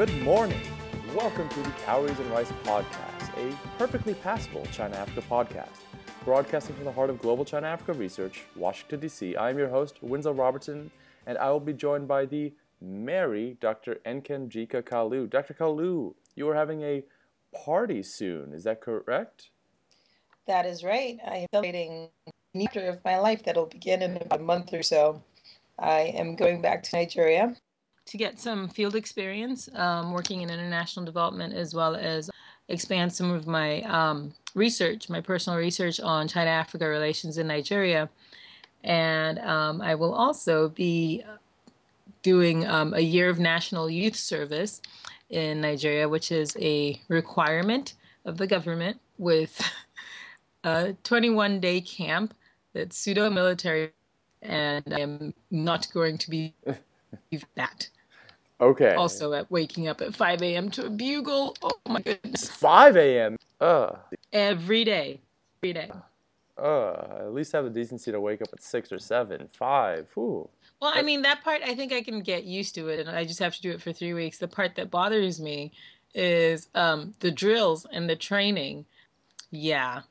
Good morning. Welcome to the Calories and Rice Podcast, a perfectly passable China Africa podcast. Broadcasting from the heart of global China Africa research, Washington, D.C., I am your host, Winslow Robertson, and I will be joined by the merry Dr. Nkemjika Kalu. Dr. Kalu, you are having a party soon, is that correct? That is right. I am celebrating a chapter of my life that'll begin in about a month or so. I am going back to Nigeria to get some field experience um, working in international development as well as expand some of my um, research, my personal research on China Africa relations in Nigeria. And um, I will also be doing um, a year of national youth service in Nigeria, which is a requirement of the government with a 21 day camp that's pseudo military, and I am not going to be that. Okay. Also, at waking up at 5 a.m. to a bugle. Oh my goodness. 5 a.m. Uh. Every day. Every day. Uh, at least have the decency to wake up at 6 or 7. 5. Ooh. Well, I mean, that part, I think I can get used to it, and I just have to do it for three weeks. The part that bothers me is um, the drills and the training. Yeah.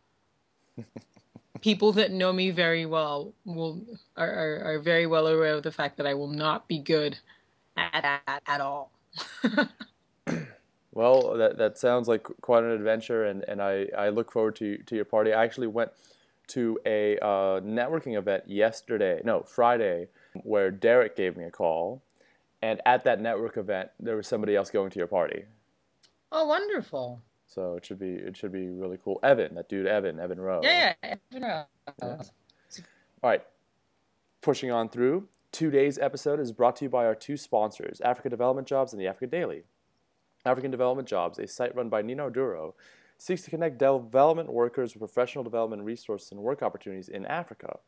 People that know me very well will are, are, are very well aware of the fact that I will not be good at that at all. well, that, that sounds like quite an adventure, and, and I, I look forward to, to your party. I actually went to a uh, networking event yesterday, no, Friday, where Derek gave me a call. And at that network event, there was somebody else going to your party. Oh, wonderful. So it should be it should be really cool. Evan, that dude Evan, Evan Rowe. Yeah, yeah, Evan Rowe. Yeah. All right. Pushing on through. Today's episode is brought to you by our two sponsors, Africa Development Jobs and the Africa Daily. African Development Jobs, a site run by Nino Duro, seeks to connect development workers with professional development resources and work opportunities in Africa.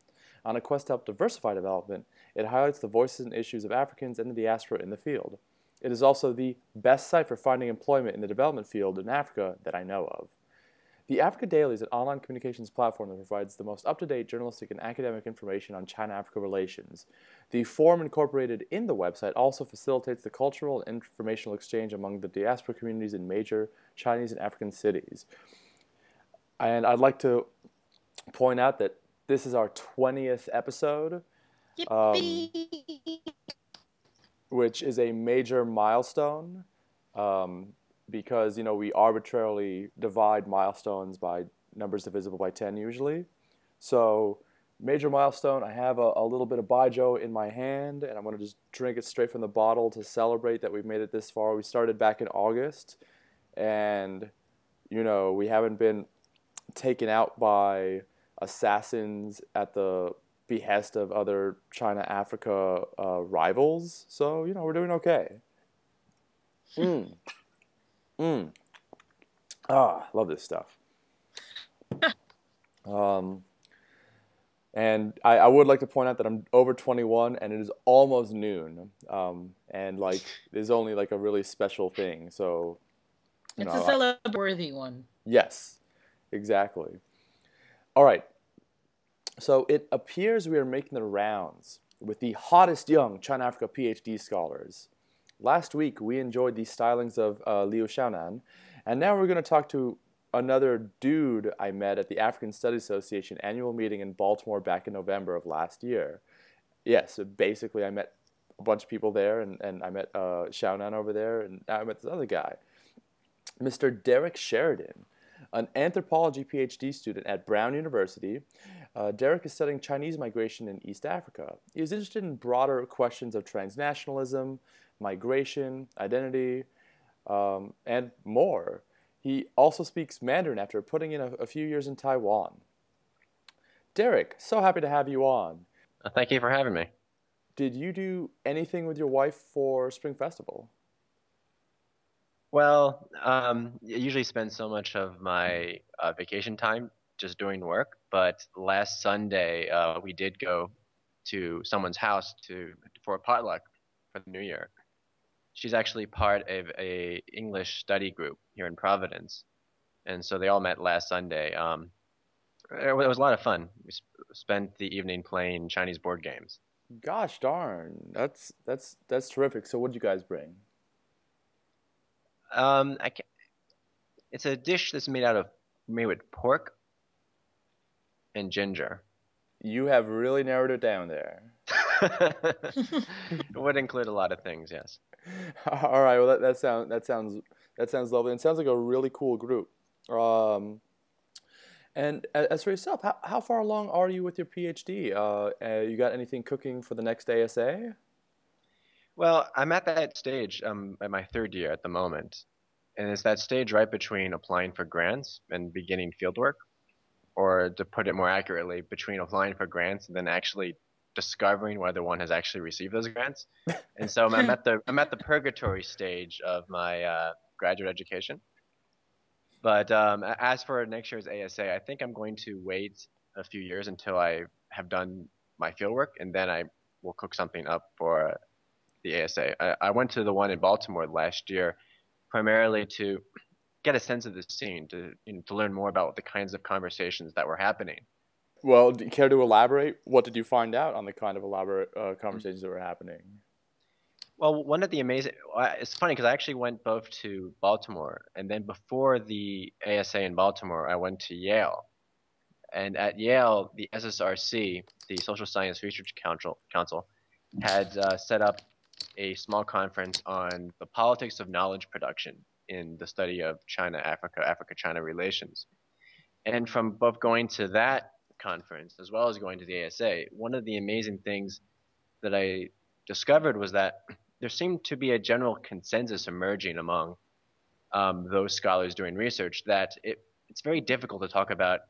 On a quest to help diversify development, it highlights the voices and issues of Africans and the diaspora in the field. It is also the best site for finding employment in the development field in Africa that I know of. The Africa Daily is an online communications platform that provides the most up to date journalistic and academic information on China Africa relations. The forum incorporated in the website also facilitates the cultural and informational exchange among the diaspora communities in major Chinese and African cities. And I'd like to point out that this is our 20th episode, um, which is a major milestone. Um, because you know we arbitrarily divide milestones by numbers divisible by 10 usually. So major milestone, I have a, a little bit of Baijiu in my hand and I'm going to just drink it straight from the bottle to celebrate that we've made it this far. We started back in August and you know, we haven't been taken out by assassins at the behest of other China Africa uh, rivals. So, you know, we're doing okay. Mm. Mm. Ah, love this stuff. um, and I, I, would like to point out that I'm over 21 and it is almost noon. Um, and like, there's only like a really special thing. So, it's know, a celebrity worthy one. Yes, exactly. All right. So it appears we are making the rounds with the hottest young China Africa PhD scholars. Last week, we enjoyed the stylings of uh, Liu Xiaonan, and now we're going to talk to another dude I met at the African Studies Association annual meeting in Baltimore back in November of last year. Yes, yeah, so basically, I met a bunch of people there, and, and I met uh, Xiaonan over there, and I met this other guy, Mr. Derek Sheridan, an anthropology PhD student at Brown University. Uh, Derek is studying Chinese migration in East Africa. He is interested in broader questions of transnationalism, migration, identity, um, and more. He also speaks Mandarin after putting in a, a, few years in Taiwan. Derek, so happy to have you on. Uh, thank you for having me. Did you do anything with your wife for Spring Festival? Well, um, I usually spend so much of my uh, vacation time just doing work, but last Sunday uh, we did go to someone's house to for a potluck for the New Year she's actually part of a English study group here in Providence, and so they all met last Sunday. Um, it was a lot of fun. We sp- spent the evening playing Chinese board games. Gosh darn, that's that's that's terrific. So what did you guys bring? Um, I can It's a dish that's made out of made with pork and ginger. You have really narrowed it down there. it would include a lot of things, yes. All right. Well, that, that sounds that sounds that sounds lovely. And sounds like a really cool group. Um, and as for yourself, how, how far along are you with your PhD? Uh, uh, you got anything cooking for the next ASA? Well, I'm at that stage. Um, at my third year at the moment, and it's that stage right between applying for grants and beginning fieldwork, or to put it more accurately, between applying for grants and then actually discovering whether one has actually received those grants. And so I'm at the I'm at the purgatory stage of my uh, graduate education. But um, as for next year's ASA, I think I'm going to wait a few years until I have done my fieldwork, and then I will cook something up for the ASA. I, I, went to the one in Baltimore last year primarily to get a sense of the scene, to you know, to learn more about the kinds of conversations that were happening. Well, do you care to elaborate? What did you find out on the kind of elaborate uh, conversations that were happening? Well, one of the amazing, it's funny because I actually went both to Baltimore and then before the ASA in Baltimore, I went to Yale. And at Yale, the SSRC, the Social Science Research Council, Council had uh, set up a small conference on the politics of knowledge production in the study of China Africa, Africa China relations. And from both going to that conference as well as going to the ASA, one of the amazing things that I discovered was that there seemed to be a general consensus emerging among um, those scholars doing research that it, it's very difficult to talk about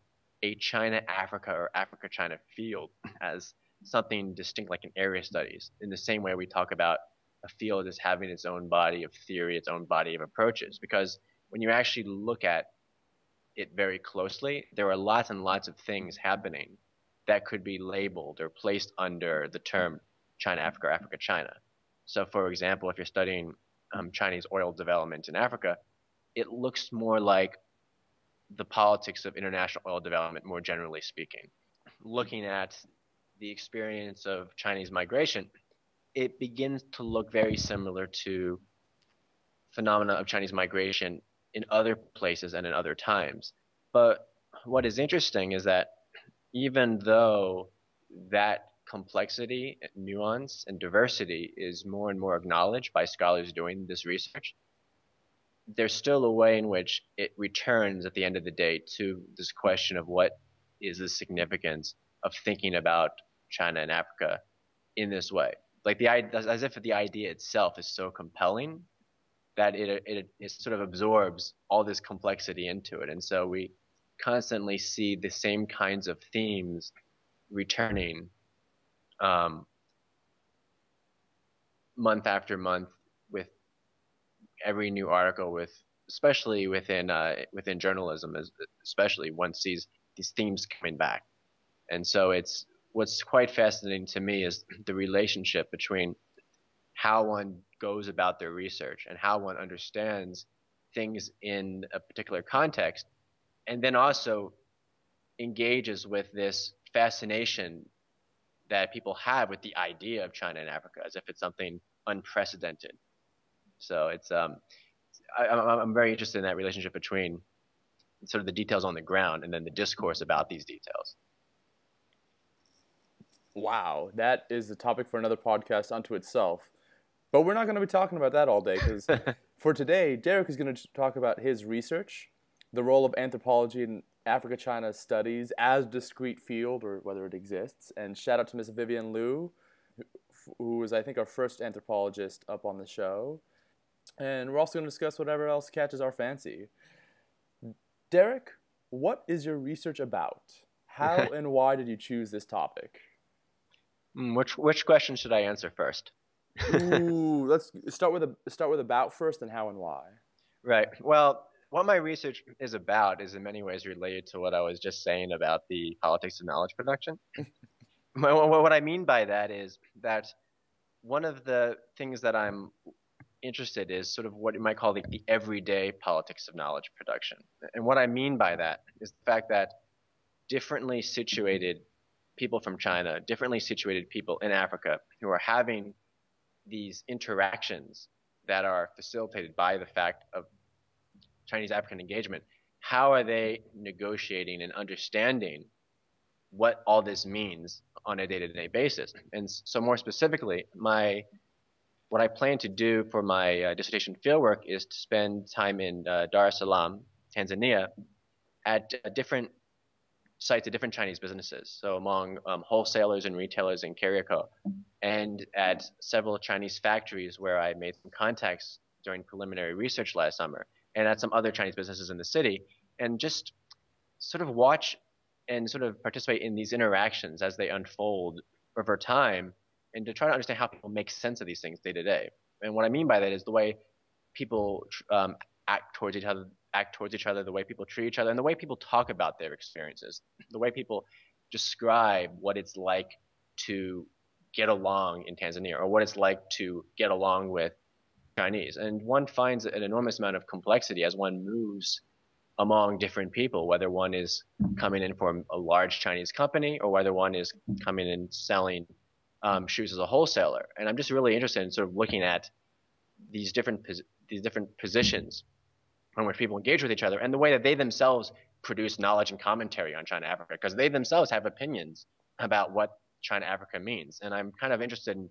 a China Africa or Africa China field as something distinct like in area studies in the same way we talk about a field as having its own body of theory, its own body of approaches. Because when you actually look at it very closely, there are lots and lots of things happening that could be labeled or placed under the term China Africa Africa China. So, for example, if you're studying um, Chinese oil development in Africa, it looks more like the politics of international oil development, more generally speaking. Looking at the experience of Chinese migration, it begins to look very similar to phenomena of Chinese migration in other places and in other times. But what is interesting is that even though that complexity, nuance, and diversity is more and more acknowledged by scholars doing this research, there's still a way in which it returns at the end of the day to this question of what is the significance of thinking about China and Africa in this way. Like the as if the idea itself is so compelling that it, it it sort of absorbs all this complexity into it, and so we constantly see the same kinds of themes returning um, month after month with every new article with especially within uh, within journalism especially one sees these themes coming back. And so it's what's quite fascinating to me is the relationship between how one goes about their research and how one understands things in a particular context and then also engages with this fascination that people have with the idea of China and Africa as if it's something unprecedented. So it's um, I, I'm very interested in that relationship between sort of the details on the ground and then the discourse about these details. Wow, that is a topic for another podcast unto itself. But we're not going to be talking about that all day because for today, Derek is going to talk about his research, the role of anthropology in Africa China studies as discrete field or whether it exists. And shout out to Miss Vivian Liu, who was, I think, our first anthropologist up on the show. And we're also going to discuss whatever else catches our fancy. Derek, what is your research about? How and why did you choose this topic? Mm, which which question should I answer first? Ooh, let's start with a start with about first and how and why. Right. Well, what my research is about is in many ways related to what I was just saying about the politics of knowledge production. what I mean by that is that one of the things that I'm interested in is sort of what you might call the, the everyday politics of knowledge production. And what I mean by that is the fact that differently situated people from China, differently situated people in Africa who are having these interactions that are facilitated by the fact of Chinese African engagement, how are they negotiating and understanding what all this means on a day-to-day basis? And so more specifically, my what I plan to do for my uh, dissertation fieldwork is to spend time in uh, Dar es Salaam, Tanzania, at uh, different sites of different Chinese businesses. So among um, wholesalers and retailers in Kariakoo, and at several Chinese factories where I made some contacts during preliminary research last summer, and at some other Chinese businesses in the city, and just sort of watch and sort of participate in these interactions as they unfold over time, and to try to understand how people make sense of these things day to day. And what I mean by that is the way people um, act towards each other act towards each other, the way people treat each other, and the way people talk about their experiences, the way people describe what it's like to get along in Tanzania or what it's like to get along with Chinese. And one finds an enormous amount of complexity as one moves among different people, whether one is coming in from a large Chinese company or whether one is coming in selling um, shoes as a wholesaler. And I'm just really interested in sort of looking at these different these different positions in which people engage with each other and the way that they themselves produce knowledge and commentary on China Africa because they themselves have opinions about what China Africa means. And I'm kind of interested in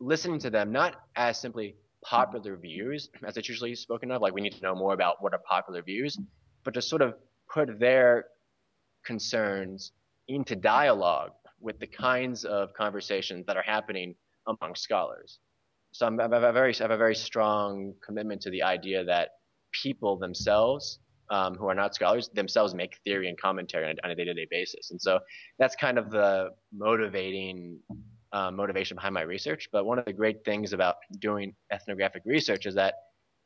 listening to them not as simply popular views, as it's usually spoken of, like we need to know more about what are popular views, but to sort of put their concerns into dialogue with the kinds of conversations that are happening among scholars. So I'm, I have a very, I have a very strong commitment to the idea that people themselves um, who are not scholars themselves make theory and commentary on, a day-to-day basis. And so that's kind of the motivating uh, motivation behind my research. But one of the great things about doing ethnographic research is that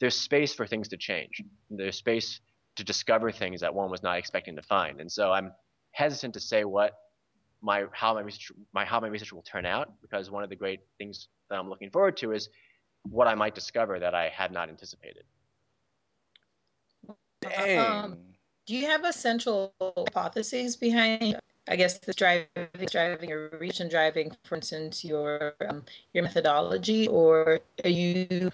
there's space for things to change. There's space to discover things that one was not expecting to find. And so I'm hesitant to say what my how my research my how my research will turn out because one of the great things that I'm looking forward to is what I might discover that I had not anticipated. Dang. Um, do you have a central hypothesis behind, I guess, the driving, driving your research and driving, for instance, your um, your methodology, or are you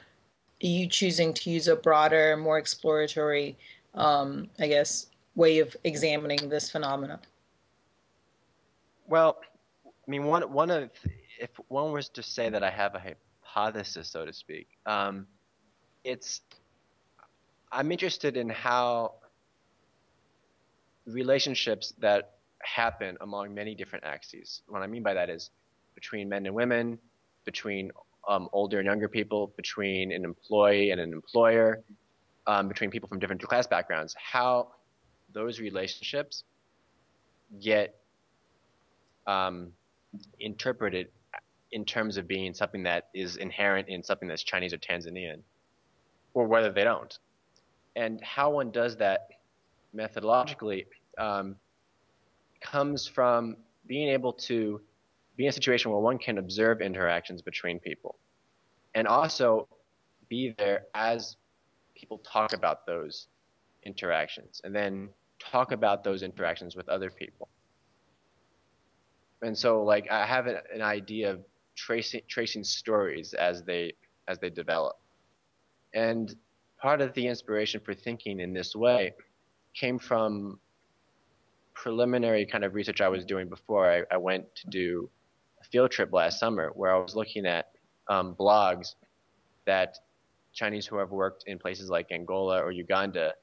are you choosing to use a broader, more exploratory, um, I guess, way of examining this phenomenon? Well, I mean, one one of if one was to say that I have a hypothesis, so to speak, um, it's I'm interested in how relationships that happen among many different axes. What I mean by that is between men and women, between um, older and younger people, between an employee and an employer, um, between people from different class backgrounds, how those relationships get um, interpreted in terms of being something that is inherent in something that's Chinese or Tanzanian, or whether they don't and how one does that methodologically um, comes from being able to be in a situation where one can observe interactions between people and also be there as people talk about those interactions and then talk about those interactions with other people. And so like I have an idea of tracing tracing stories as they as they develop. And part of the inspiration for thinking in this way came from preliminary kind of research I was doing before I, I went to do a field trip last summer where I was looking at um, blogs that Chinese who have worked in places like Angola or Uganda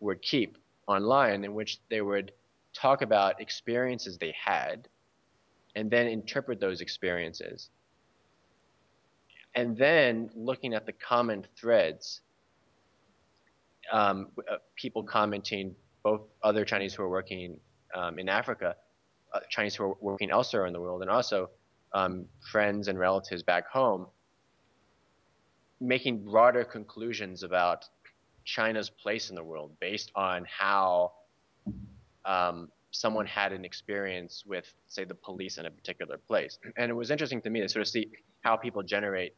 would keep online in which they would talk about experiences they had and then interpret those experiences. And then looking at the common threads um, uh, people commenting, both other Chinese who are working um, in Africa, uh, Chinese who are working elsewhere in the world, and also um, friends and relatives back home, making broader conclusions about China's place in the world based on how um, someone had an experience with, say, the police in a particular place. And it was interesting to me to sort of see how people generate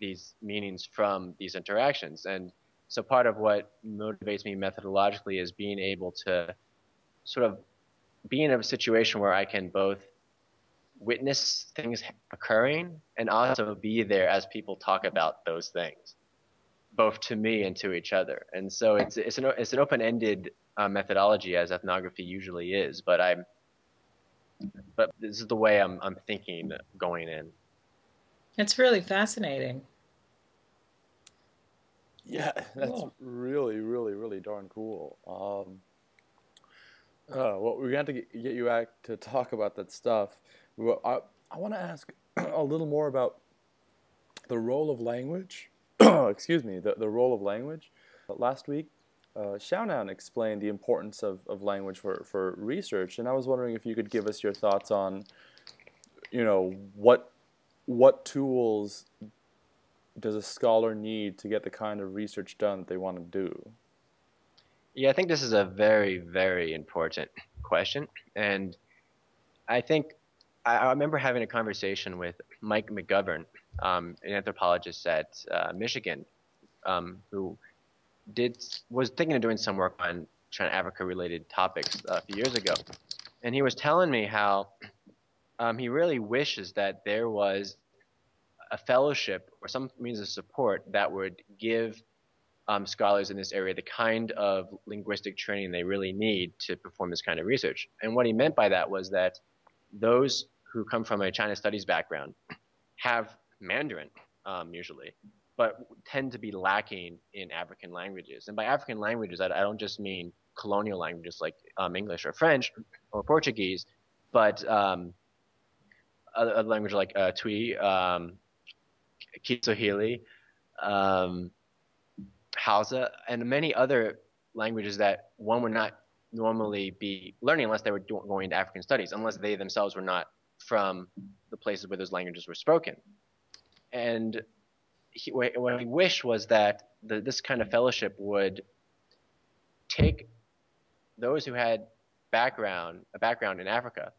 these meanings from these interactions. And so part of what motivates me methodologically is being able to sort of be in a situation where I can both witness things occurring and also be there as people talk about those things. both to me and to each other. And so it's it's an it's an open-ended uh, methodology as ethnography usually is. But I'm but this is the way I'm I'm thinking going in. It's really fascinating. Yeah, that's cool. really, really, really darn cool. Um, uh, well, we're going to get you back to talk about that stuff. I, I want to ask a little more about the role of language. excuse me, the, the role of language. Last week, uh, Xiaonan explained the importance of, of language for, for research, and I was wondering if you could give us your thoughts on, you know, what what tools does a scholar need to get the kind of research done that they want to do? Yeah, I think this is a very, very important question. And I think I, remember having a conversation with Mike McGovern, um, an anthropologist at uh, Michigan, um, who did was thinking of doing some work on China Africa related topics a few years ago. And he was telling me how um, he really wishes that there was a fellowship or some means of support that would give um, scholars in this area the kind of linguistic training they really need to perform this kind of research. And what he meant by that was that those who come from a China studies background have Mandarin um, usually, but tend to be lacking in African languages. And by African languages, I, I don't just mean colonial languages like um, English or French or Portuguese, but um, languages like uh, Twi, um, Kiswahili, um, Hausa, and many other languages that one would not normally be learning unless they were going into African studies, unless they themselves were not from the places where those languages were spoken. And he, what he wished was that the, this kind of fellowship would take those who had background a background in Africa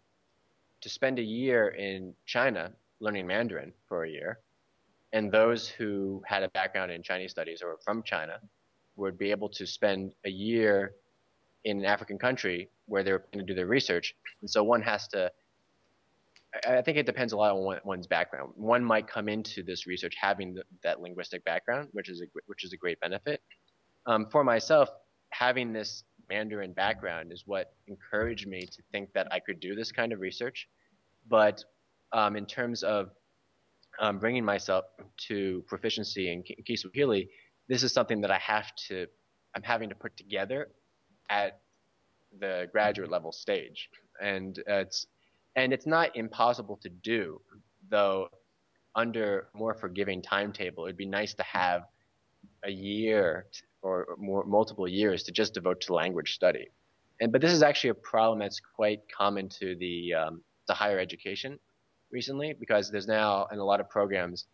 to spend a year in China learning Mandarin for a year, and those who had a background in Chinese studies or from China would be able to spend a year in an African country where they're going to do their research. And so one has to I think it depends a lot on one's background. One might come into this research having the, that linguistic background, which is a, which is a great benefit. Um, for myself, having this Mandarin background is what encouraged me to think that I could do this kind of research. But um, in terms of um, bringing myself to proficiency in Kiswahili, this is something that I have to, I'm having to put together at the graduate level stage, and uh, it's and it's not impossible to do, though under more forgiving timetable, it'd be nice to have a year or more multiple years to just devote to language study. And but this is actually a problem that's quite common to the um, higher education recently because there's now in a lot of programs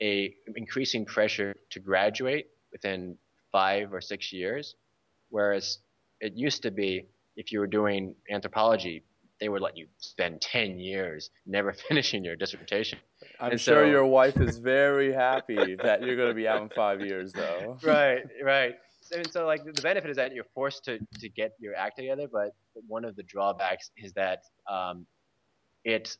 a increasing pressure to graduate within five or six years, whereas it used to be if you were doing anthropology, they would let you spend 10 years never finishing your dissertation. I'm and sure so, your wife is very happy that you're going to be out in five years, though. Right, right. And so, like, the benefit is that you're forced to, to get your act together, but one of the drawbacks is that um, it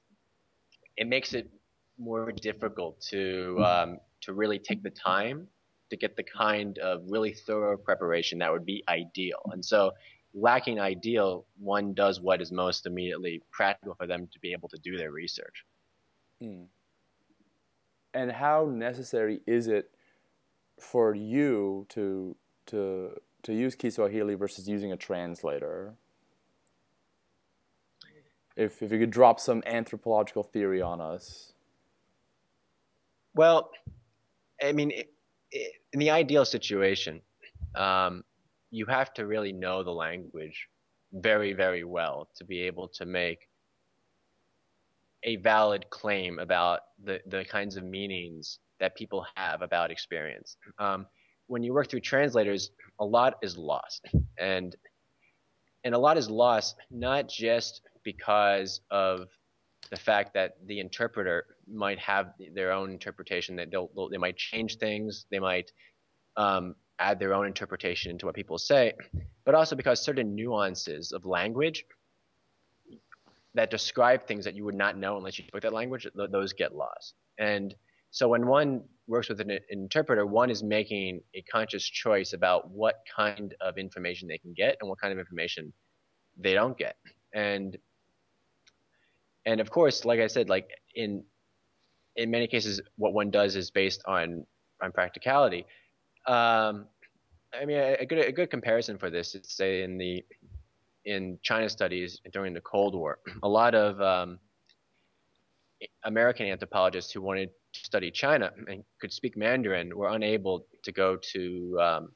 it makes it more difficult to um, to really take the time to get the kind of really thorough preparation that would be ideal. And so lacking ideal, one does what is most immediately practical for them to be able to do their research. Hmm. And how necessary is it for you to to to use Kiswahili versus using a translator? If if you could drop some anthropological theory on us. Well, I mean, it, it, in the ideal situation, um, you have to really know the language very, very well to be able to make a valid claim about the, the kinds of meanings that people have about experience. Um, when you work through translators, a lot is lost. And and a lot is lost not just because of the fact that the interpreter might have their own interpretation that they'll, they'll they might change things, they might um, add their own interpretation into what people say, but also because certain nuances of language that describe things that you would not know unless you spoke that language, those get lost. And So when one works with an, an interpreter, one is making a conscious choice about what kind of information they can get and what kind of information they don't get. And and of course, like I said, like in in many cases, what one does is based on on practicality. Um, I mean, a, a, good a good comparison for this is say in the in China studies during the Cold War, a lot of um, American anthropologists who wanted to study China and could speak Mandarin were unable to go to um,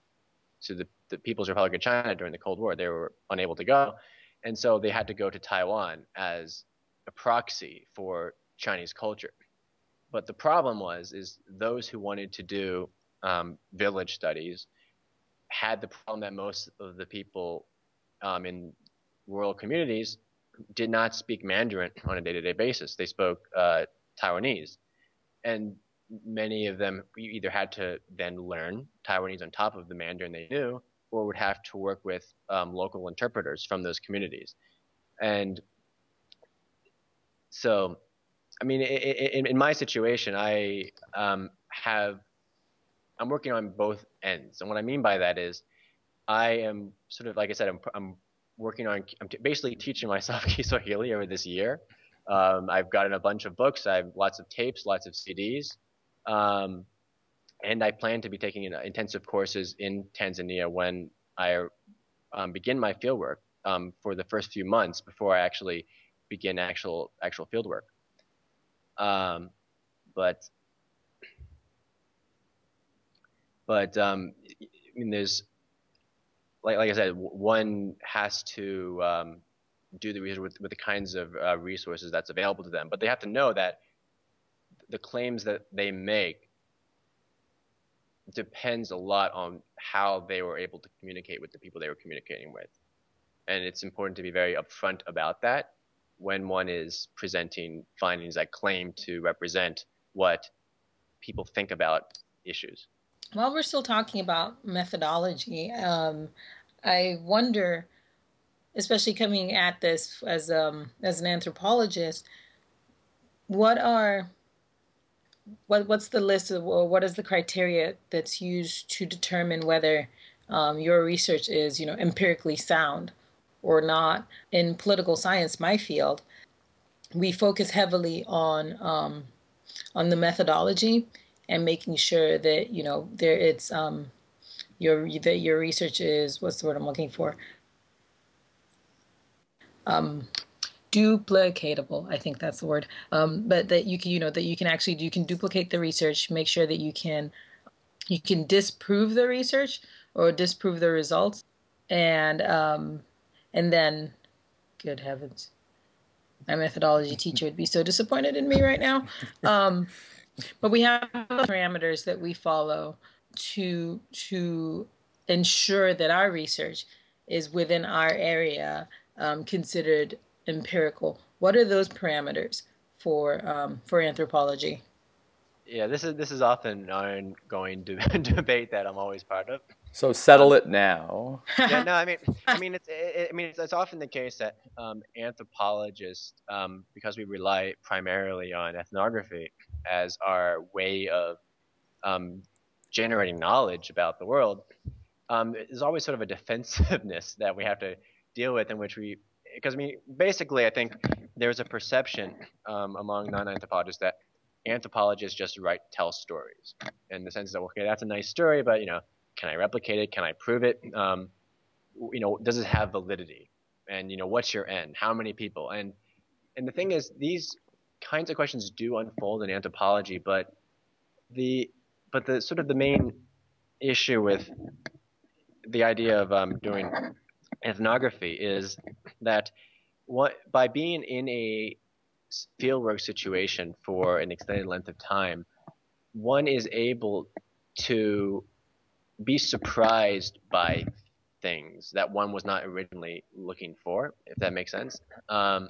to the, the People's Republic of China during the Cold War. They were unable to go, and so they had to go to Taiwan as a proxy for Chinese culture. But the problem was is those who wanted to do um, village studies had the problem that most of the people um, in rural communities did not speak Mandarin on a day-to-day basis. They spoke uh, Taiwanese, and many of them either had to then learn Taiwanese on top of the Mandarin they knew, or would have to work with um, local interpreters from those communities. And so, I mean, in, in my situation, I um, have I'm working on both ends, and what I mean by that is, I am sort of like I said, I'm, I'm working on I'm basically teaching myself Kiswahili over this year. Um, I've gotten a bunch of books. I have lots of tapes, lots of CDs, um, and I plan to be taking intensive courses in Tanzania when I um, begin my fieldwork um, for the first few months before I actually begin actual actual fieldwork. Um, but but um, I mean, there's like like I said, one has to um, do the research with, with the kinds of uh, resources that's available to them, but they have to know that the claims that they make depends a lot on how they were able to communicate with the people they were communicating with. And it's important to be very upfront about that when one is presenting findings that claim to represent what people think about issues. While we're still talking about methodology, um, I wonder, especially coming at this as um, as an anthropologist, what are what what's the list of or what is the criteria that's used to determine whether um, your research is you know empirically sound or not in political science my field we focus heavily on um, on the methodology and making sure that you know there it's um, your that your research is what's the word I'm looking for? Um, duplicatable i think that's the word. Um, but that you can you know that you can actually you can duplicate the research make sure that you can you can disprove the research or disprove the results. And um, and then good heavens my methodology teacher would be so disappointed in me right now um, but we have parameters that we follow to to ensure that our research is within our area um, considered empirical. What are those parameters for um, for anthropology? Yeah, this is this is often an ongoing debate that I'm always part of. So settle um, it now. yeah, no, I mean, I mean, it's, it, I mean, it's, it's, often the case that um, anthropologists, um, because we rely primarily on ethnography as our way of um, generating knowledge about the world, um, there's always sort of a defensiveness that we have to deal with, in which we because I mean, basically, I think there's a perception um, among non-anthropologists that anthropologists just write tell stories, in the sense that okay, that's a nice story, but you know, can I replicate it? Can I prove it? Um, you know, does it have validity? And you know, what's your end? How many people? And and the thing is, these kinds of questions do unfold in anthropology, but the but the sort of the main issue with the idea of um, doing ethnography is that what, by being in a fieldwork situation for an extended length of time, one is able to be surprised by things that one was not originally looking for, if that makes sense. Um,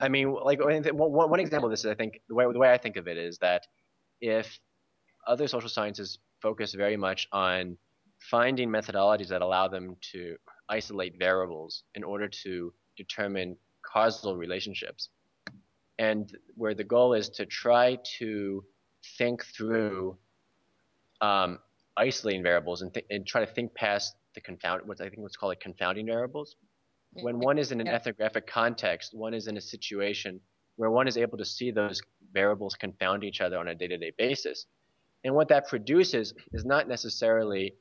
I mean, like one, one example of this is I think the way, the way I think of it is that if other social sciences focus very much on finding methodologies that allow them to isolate variables in order to determine causal relationships. And where the goal is to try to think through um, isolating variables and, th- and try to think past the confound what I think what's called like confounding variables. When one is in an yeah. ethnographic context, one is in a situation where one is able to see those variables confound each other on a day-to-day basis. And what that produces is not necessarily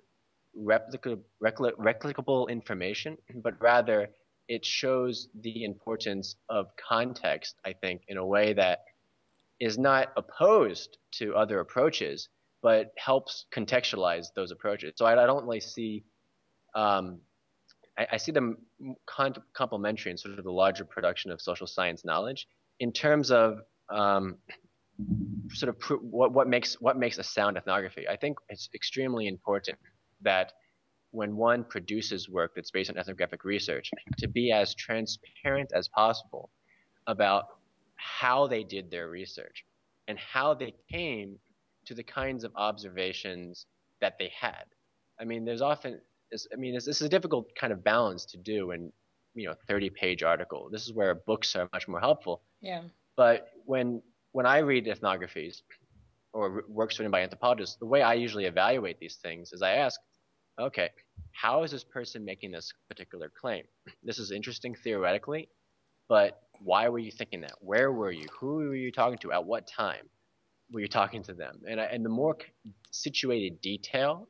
replicable, replicable information, but rather it shows the importance of context, I think, in a way that is not opposed to other approaches, but helps contextualize those approaches. So I, I don't really see, um, I, I, see them complementary in sort of the larger production of social science knowledge in terms of um, sort of pr- what, what makes what makes a sound ethnography. I think it's extremely important that when one produces work that's based on ethnographic research, to be as transparent as possible about how they did their research and how they came to the kinds of observations that they had. I mean, there's often, I mean, this, is a difficult kind of balance to do in, you know, 30 page article. This is where books are much more helpful. Yeah. But when when I read ethnographies or works written by anthropologists, the way I usually evaluate these things is I ask, okay, how is this person making this particular claim? This is interesting theoretically, but why were you thinking that? Where were you? Who were you talking to? At what time were you're talking to them? And, and the more situated detail,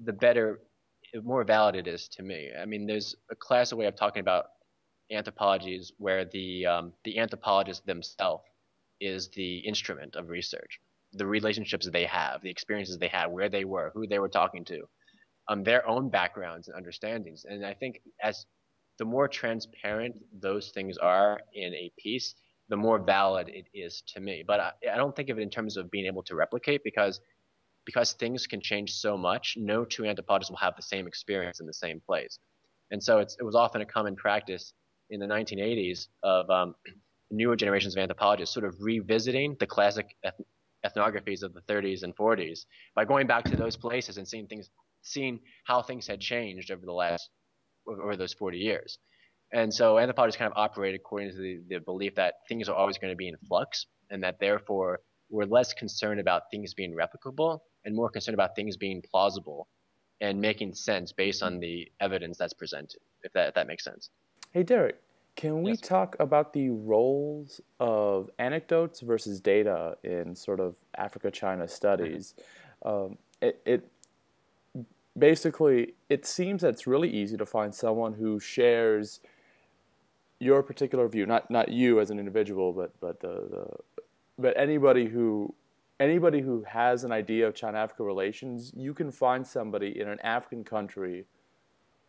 the better, more valid it is to me. I mean, there's a classic way of talking about anthropologies where the um, the anthropologist themselves is the instrument of research, the relationships they have, the experiences they had, where they were, who they were talking to, um, their own backgrounds and understandings. And I think as the more transparent those things are in a piece, the more valid it is to me. But I, I don't think of it in terms of being able to replicate because because things can change so much. No two anthropologists will have the same experience in the same place, and so it was often a common practice in the 1980s of um, newer generations of anthropologists sort of revisiting the classic eth- ethnographies of the 30s and 40s by going back to those places and seeing things, seeing how things had changed over the last over those 40 years. And so anthropologists kind of operate according to the, the belief that things are always going to be in flux, and that therefore we're less concerned about things being replicable and more concerned about things being plausible and making sense based on the evidence that's presented. If that if that makes sense. Hey Derek, can we yes. talk about the roles of anecdotes versus data in sort of Africa China studies? Um, it, it basically it seems that it's really easy to find someone who shares your particular view, not not you as an individual, but but the, the but anybody who anybody who has an idea of China-Africa relations, you can find somebody in an African country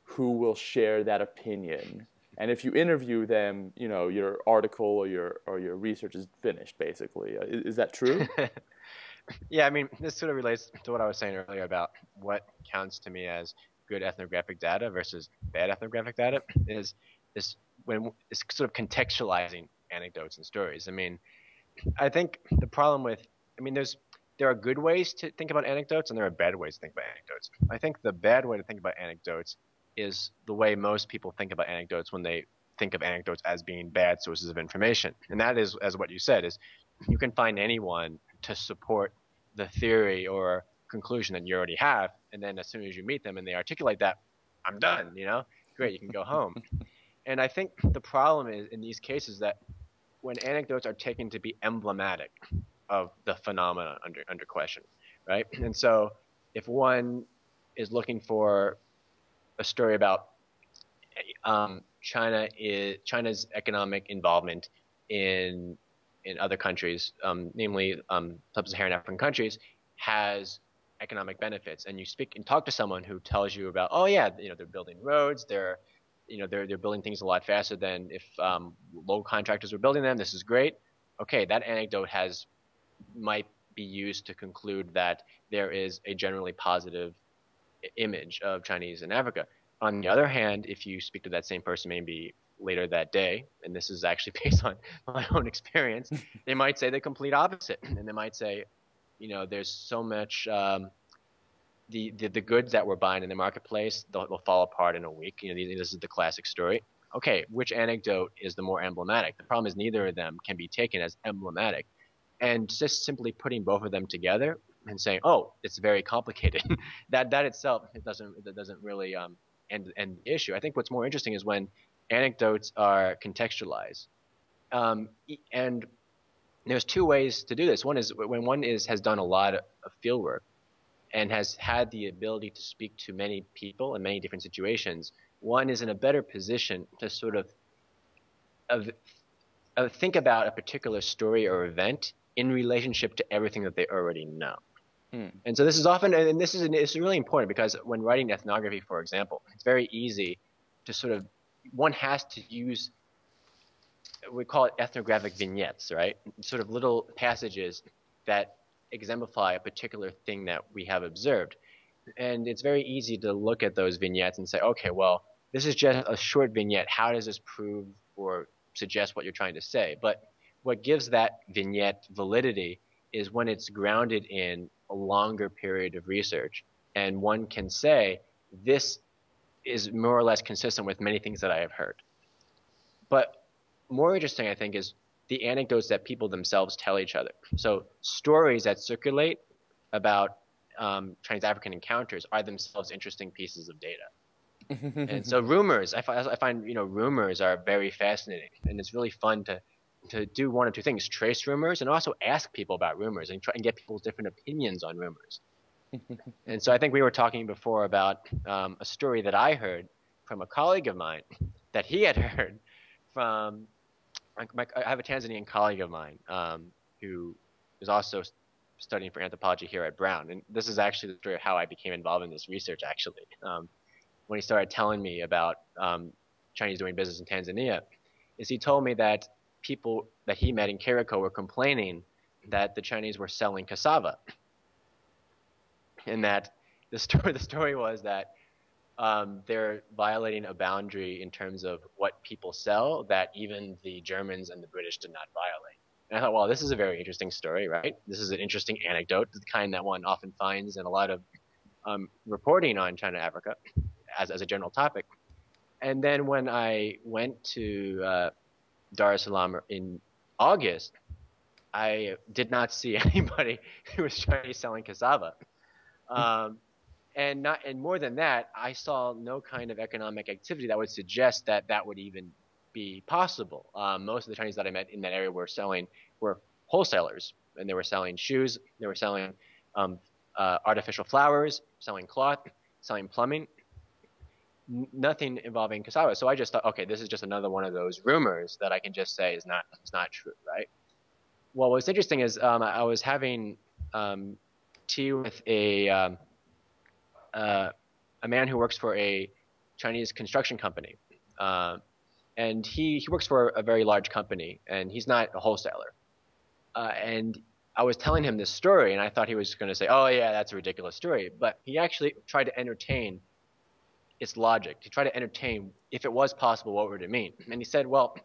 who will share that opinion and if you interview them, you know your article or your or your research is finished. Basically, uh, is, is that true? yeah, I mean, this sort of relates to what I was saying earlier about what counts to me as good ethnographic data versus bad ethnographic data. Is this when it's sort of contextualizing anecdotes and stories. I mean, I think the problem with, I mean, there's there are good ways to think about anecdotes and there are bad ways to think about anecdotes. I think the bad way to think about anecdotes is the way most people think about anecdotes when they think of anecdotes as being bad sources of information. And that is, as what you said, is you can find anyone to support the theory or conclusion that you already have, and then as soon as you meet them and they articulate that, I'm done. You know, great, you can go home. and I think the problem is in these cases that when anecdotes are taken to be emblematic of the phenomena under under question, right? And so if one is looking for a story about um, China is China's economic involvement in in other countries, um, namely um, sub-Saharan African countries, has economic benefits. And you speak and talk to someone who tells you about, oh yeah, you know they're building roads, they're you know they're they're building things a lot faster than if um, local contractors were building them. This is great. Okay, that anecdote has might be used to conclude that there is a generally positive image of Chinese in Africa. On the other hand, if you speak to that same person maybe later that day, and this is actually based on my own experience, they might say the complete opposite, and they might say, you know, there's so much. Um, the, the, the goods that we're buying in the marketplace they'll, they'll fall apart in a week. You know, this is the classic story. Okay, which anecdote is the more emblematic? The problem is neither of them can be taken as emblematic and just simply putting both of them together and saying, "Oh, it's very complicated," that that itself it doesn't it doesn't really um, end end the issue. I think what's more interesting is when anecdotes are contextualized, um, and there's two ways to do this. One is when one is has done a lot of, of field work and has had the ability to speak to many people in many different situations. One is in a better position to sort of of, of think about a particular story or event in relationship to everything that they already know. Hmm. And so this is often, and this is, this is really important because when writing ethnography, for example, it's very easy to sort of, one has to use, we call it ethnographic vignettes, right? Sort of little passages that exemplify a particular thing that we have observed. And it's very easy to look at those vignettes and say, okay, well, this is just a short vignette. How does this prove or suggest what you're trying to say? But what gives that vignette validity is when it's grounded in a longer period of research. And one can say, this is more or less consistent with many things that I have heard. But more interesting, I think, is the anecdotes that people themselves tell each other. So stories that circulate about um, trans-African encounters are themselves interesting pieces of data. and so rumors, I, I find you know rumors are very fascinating, and it's really fun to to do one or two things: trace rumors, and also ask people about rumors, and try and get people's different opinions on rumors. and so I think we were talking before about um, a story that I heard from a colleague of mine that he had heard from. My, I have a Tanzanian colleague of mine um, who is also studying for anthropology here at Brown, and this is actually the story of how I became involved in this research. Actually, um, when he started telling me about um, Chinese doing business in Tanzania, is he told me that people that he met in Kariakoo were complaining that the Chinese were selling cassava, and that the story the story was that um, they're violating a boundary in terms of what people sell that even the Germans and the British did not violate. And I thought, well, this is a very interesting story, right? This is an interesting anecdote, the kind that one often finds in a lot of um, reporting on China Africa as, as a general topic. And then when I went to uh, Dar es Salaam in August, I did not see anybody who was Chinese selling cassava. Um, and not, and more than that, I saw no kind of economic activity that would suggest that that would even be possible. Um, most of the Chinese that I met in that area were selling were wholesalers, and they were selling shoes, they were selling um, uh, artificial flowers, selling cloth, selling plumbing, nothing involving cassava. So I just thought, okay, this is just another one of those rumors that I can just say is not is not true, right? Well, what's interesting is um, I was having um, tea with a um, uh, a man who works for a Chinese construction company, uh, and he he works for a very large company, and he's not a wholesaler. Uh, and I was telling him this story, and I thought he was going to say, "Oh yeah, that's a ridiculous story," but he actually tried to entertain its logic, to try to entertain if it was possible, what would it mean? And he said, well,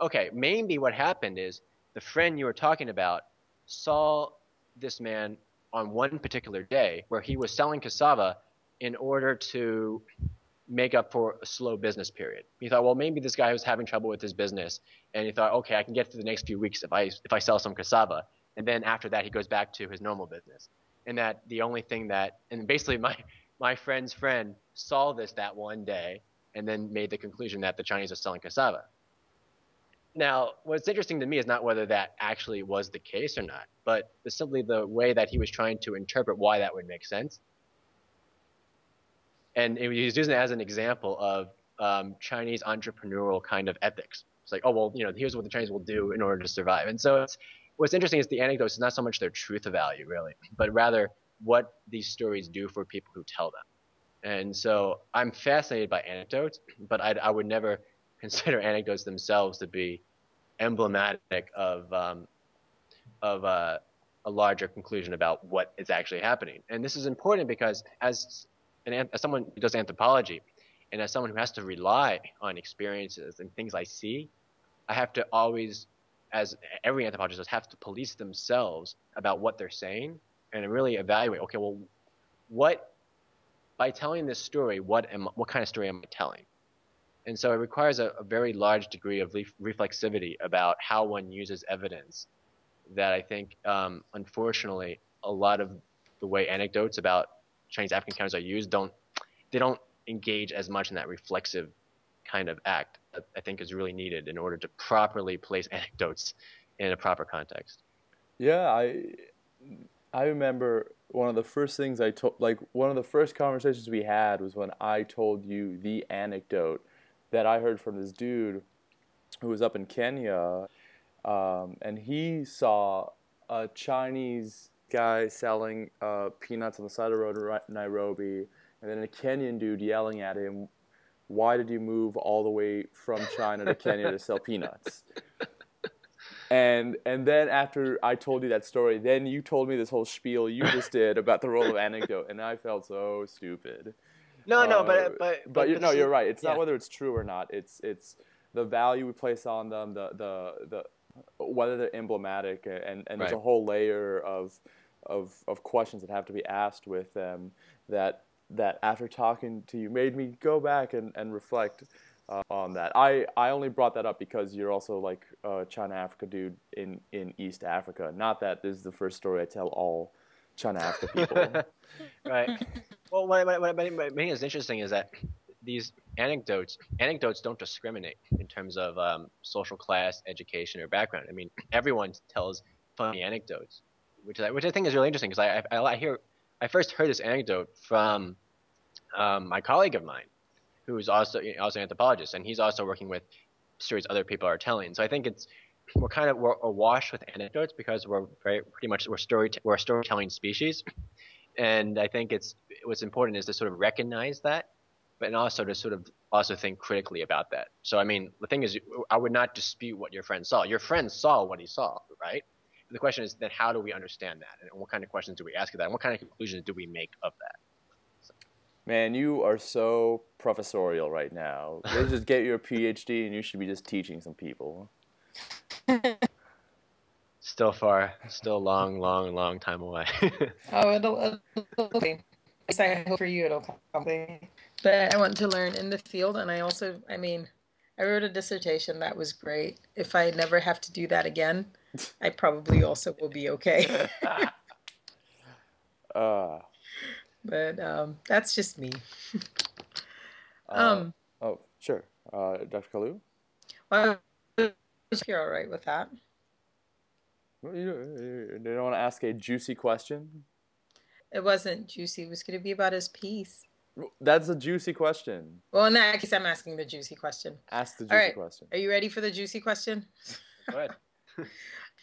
okay, maybe what happened is the friend you were talking about saw this man on one particular day where he was selling cassava in order to make up for a slow business period. He thought, well, maybe this guy was having trouble with his business, and he thought, okay, I can get through the next few weeks if I if I sell some cassava, and then after that he goes back to his normal business. And that the only thing that, and basically my my friend's friend saw this that one day and then made the conclusion that the Chinese are selling cassava. Now, what's interesting to me is not whether that actually was the case or not, but simply the way that he was trying to interpret why that would make sense. And he was using it as an example of um, Chinese entrepreneurial kind of ethics. It's like, oh, well, you know, here's what the Chinese will do in order to survive. And so it's what's interesting is the anecdotes is not so much their truth value, really, but rather what these stories do for people who tell them. And so I'm fascinated by anecdotes, but I'd, I would never consider anecdotes themselves to be emblematic of um, of uh, a larger conclusion about what is actually happening. And this is important because as an, as someone who does anthropology, and as someone who has to rely on experiences and things I see, I have to always, as every anthropologist does, have to police themselves about what they're saying and really evaluate. Okay, well, what by telling this story, what am what kind of story am I telling? And so it requires a, a very large degree of reflexivity about how one uses evidence that I think, um, unfortunately, a lot of the way anecdotes about Chinese African encounters are used don't they don't engage as much in that reflexive kind of act that I think is really needed in order to properly place anecdotes in a proper context. Yeah, I I remember one of the first things I told, like one of the first conversations we had was when I told you the anecdote that I heard from this dude who was up in Kenya, um, and he saw a Chinese guy selling uh, peanuts on the side of the road in Nairobi, and then a Kenyan dude yelling at him, "Why did you move all the way from China to Kenya to sell peanuts?" and and then after I told you that story, then you told me this whole spiel you just did about the role of anecdote, and I felt so stupid. No, no, but uh, but but, but you, no, you're right. It's yeah. not whether it's true or not. It's it's the value we place on them, the the the whether they're emblematic, and and right. there's a whole layer of of of questions that have to be asked with them that that after talking to you made me go back and and reflect uh, on that. I, I only brought that up because you're also like a China Africa dude in, in East Africa. Not that this is the first story I tell all China Africa people. right. Well, what, what, what, what is interesting is that these anecdotes anecdotes don't discriminate in terms of um, social class, education, or background. I mean, everyone tells funny anecdotes, which I, which I think is really interesting because I, I, I hear I first heard this anecdote from um, my colleague of mine who is also also an anthropologist, and he's also working with stories other people are telling. So I think it's we're kind of we're awash with anecdotes because we're very pretty much we're story we're a storytelling species, and I think it's what's important is to sort of recognize that, but and also to sort of also think critically about that. So I mean, the thing is, I would not dispute what your friend saw. Your friend saw what he saw, right? The question is then how do we understand that, and what kind of questions do we ask of that, and what kind of conclusions do we make of that? Man, you are so professorial right now. Let's just get your PhD and you should be just teaching some people. still far, still long, long, long time away. oh, it'll, it'll be. I hope for you it'll come. But I want to learn in the field, and I also, I mean, I wrote a dissertation that was great. If I never have to do that again, I probably also will be okay. uh but um, that's just me. uh, um, oh, sure. Uh, Dr. Kalu? Well, you're all right with that. You, you don't want to ask a juicy question? It wasn't juicy. It was going to be about his piece. That's a juicy question. Well, in that case, I'm asking the juicy question. Ask the juicy right. question. Are you ready for the juicy question? Go ahead.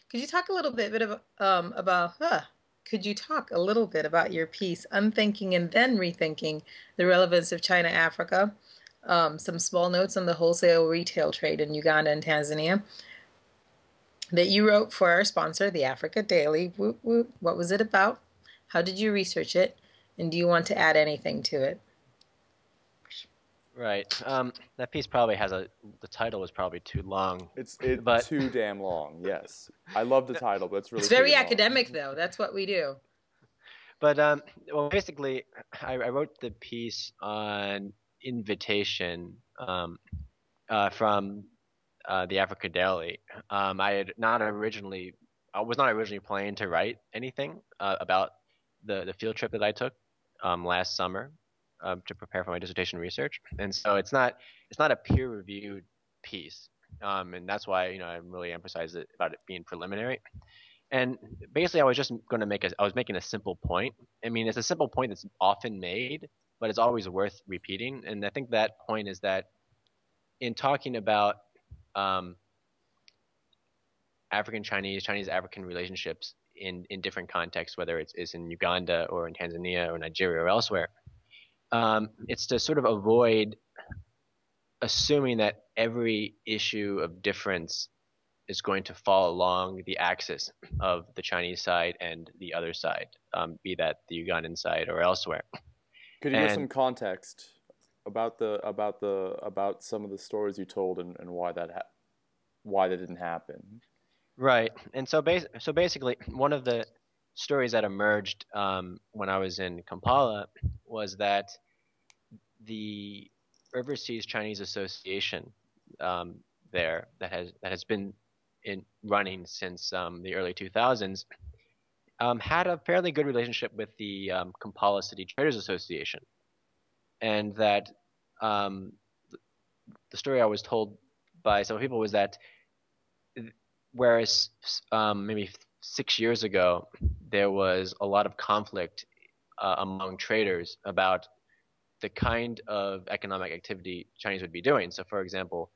Could you talk a little bit, bit of, um, about huh, could you talk a little bit about your piece, Unthinking and Then Rethinking the Relevance of China Africa? Um, some small notes on the wholesale retail trade in Uganda and Tanzania that you wrote for our sponsor, the Africa Daily. What was it about? How did you research it? And do you want to add anything to it? Right. Um, that piece probably has a. The title was probably too long. It's it's but, too damn long. Yes, I love the title, but it's really. It's very academic, long. though. That's what we do. But um, well, basically, I, I wrote the piece on invitation um, uh, from uh, the Africa Daily. Um, I had not originally, I was not originally planning to write anything uh, about the the field trip that I took um, last summer um, to prepare for my dissertation research, and so it's not it's not a peer reviewed piece, um, and that's why you know I really emphasize it about it being preliminary. And basically, I was just going to make a I was making a simple point. I mean, it's a simple point that's often made, but it's always worth repeating. And I think that point is that in talking about um, African Chinese, Chinese African relationships in, in different contexts, whether it's, it's in Uganda or in Tanzania or Nigeria or elsewhere, um, it's to sort of avoid assuming that every issue of difference is going to fall along the axis of the Chinese side and the other side, um, be that the Ugandan side or elsewhere. Could you and, give some context about the about the about some of the stories you told and, and why that ha- why that didn't happen? Right, and so bas- so basically, one of the stories that emerged um, when I was in Kampala was that the Overseas Chinese Association um, there that has that has been in running since um, the early 2000s, um, had a fairly good relationship with the um, Kampala City Traders Association, and that um, the story I was told by some people was that whereas maybe six years ago there was a lot of conflict uh, among traders about the kind of economic activity Chinese would be doing. So, for example,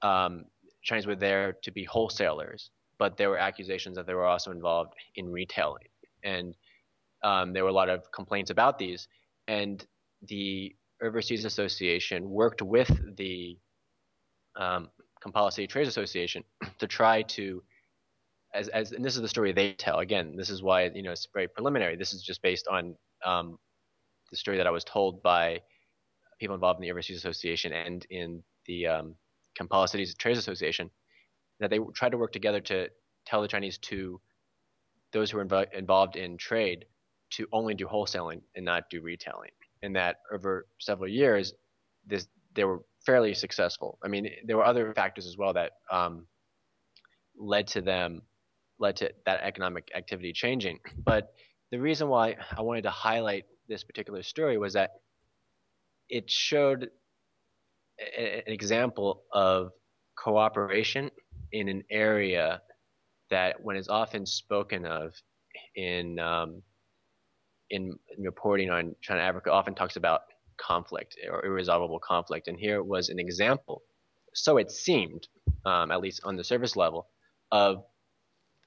um, Chinese were there to be wholesalers, but there were accusations that they were also involved in retailing, and um, there were a lot of complaints about these. And the Overseas Association worked with the um, Kampala Trades Association to try to, as, as and this is the story they tell. Again, this is why you know it's very preliminary. This is just based on um, the story that I was told by people involved in the Overseas Association and in the um, Kampala Cities Trades Association that they tried to work together to tell the Chinese to those who were inv- involved in trade to only do wholesaling and not do retailing. And that over several years, this they were fairly successful. I mean, there were other factors as well that um, led to them led to that economic activity changing. But the reason why I wanted to highlight this particular story was that it showed an example of cooperation in an area that, when it's often spoken of in um, in reporting on China Africa, often talks about conflict or irresolvable conflict. And here was an example, so it seemed, um, at least on the surface level, of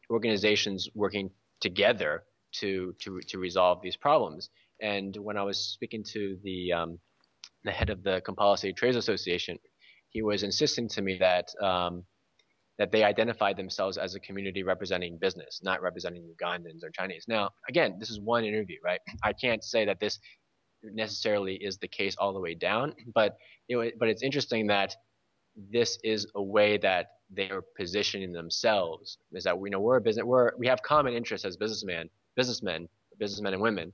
organizations working together to to to resolve these problems. And when I was speaking to the um, the head of the Kampala City Trades Association, he was insisting to me that um, that they identified themselves as a community representing business, not representing Ugandans or Chinese. Now, again, this is one interview, right? I can't say that this necessarily is the case all the way down, but it, but it's interesting that this is a way that they are positioning themselves. Is that we know we're a business, we're we have common interests as businessmen, businessmen, businessmen and women,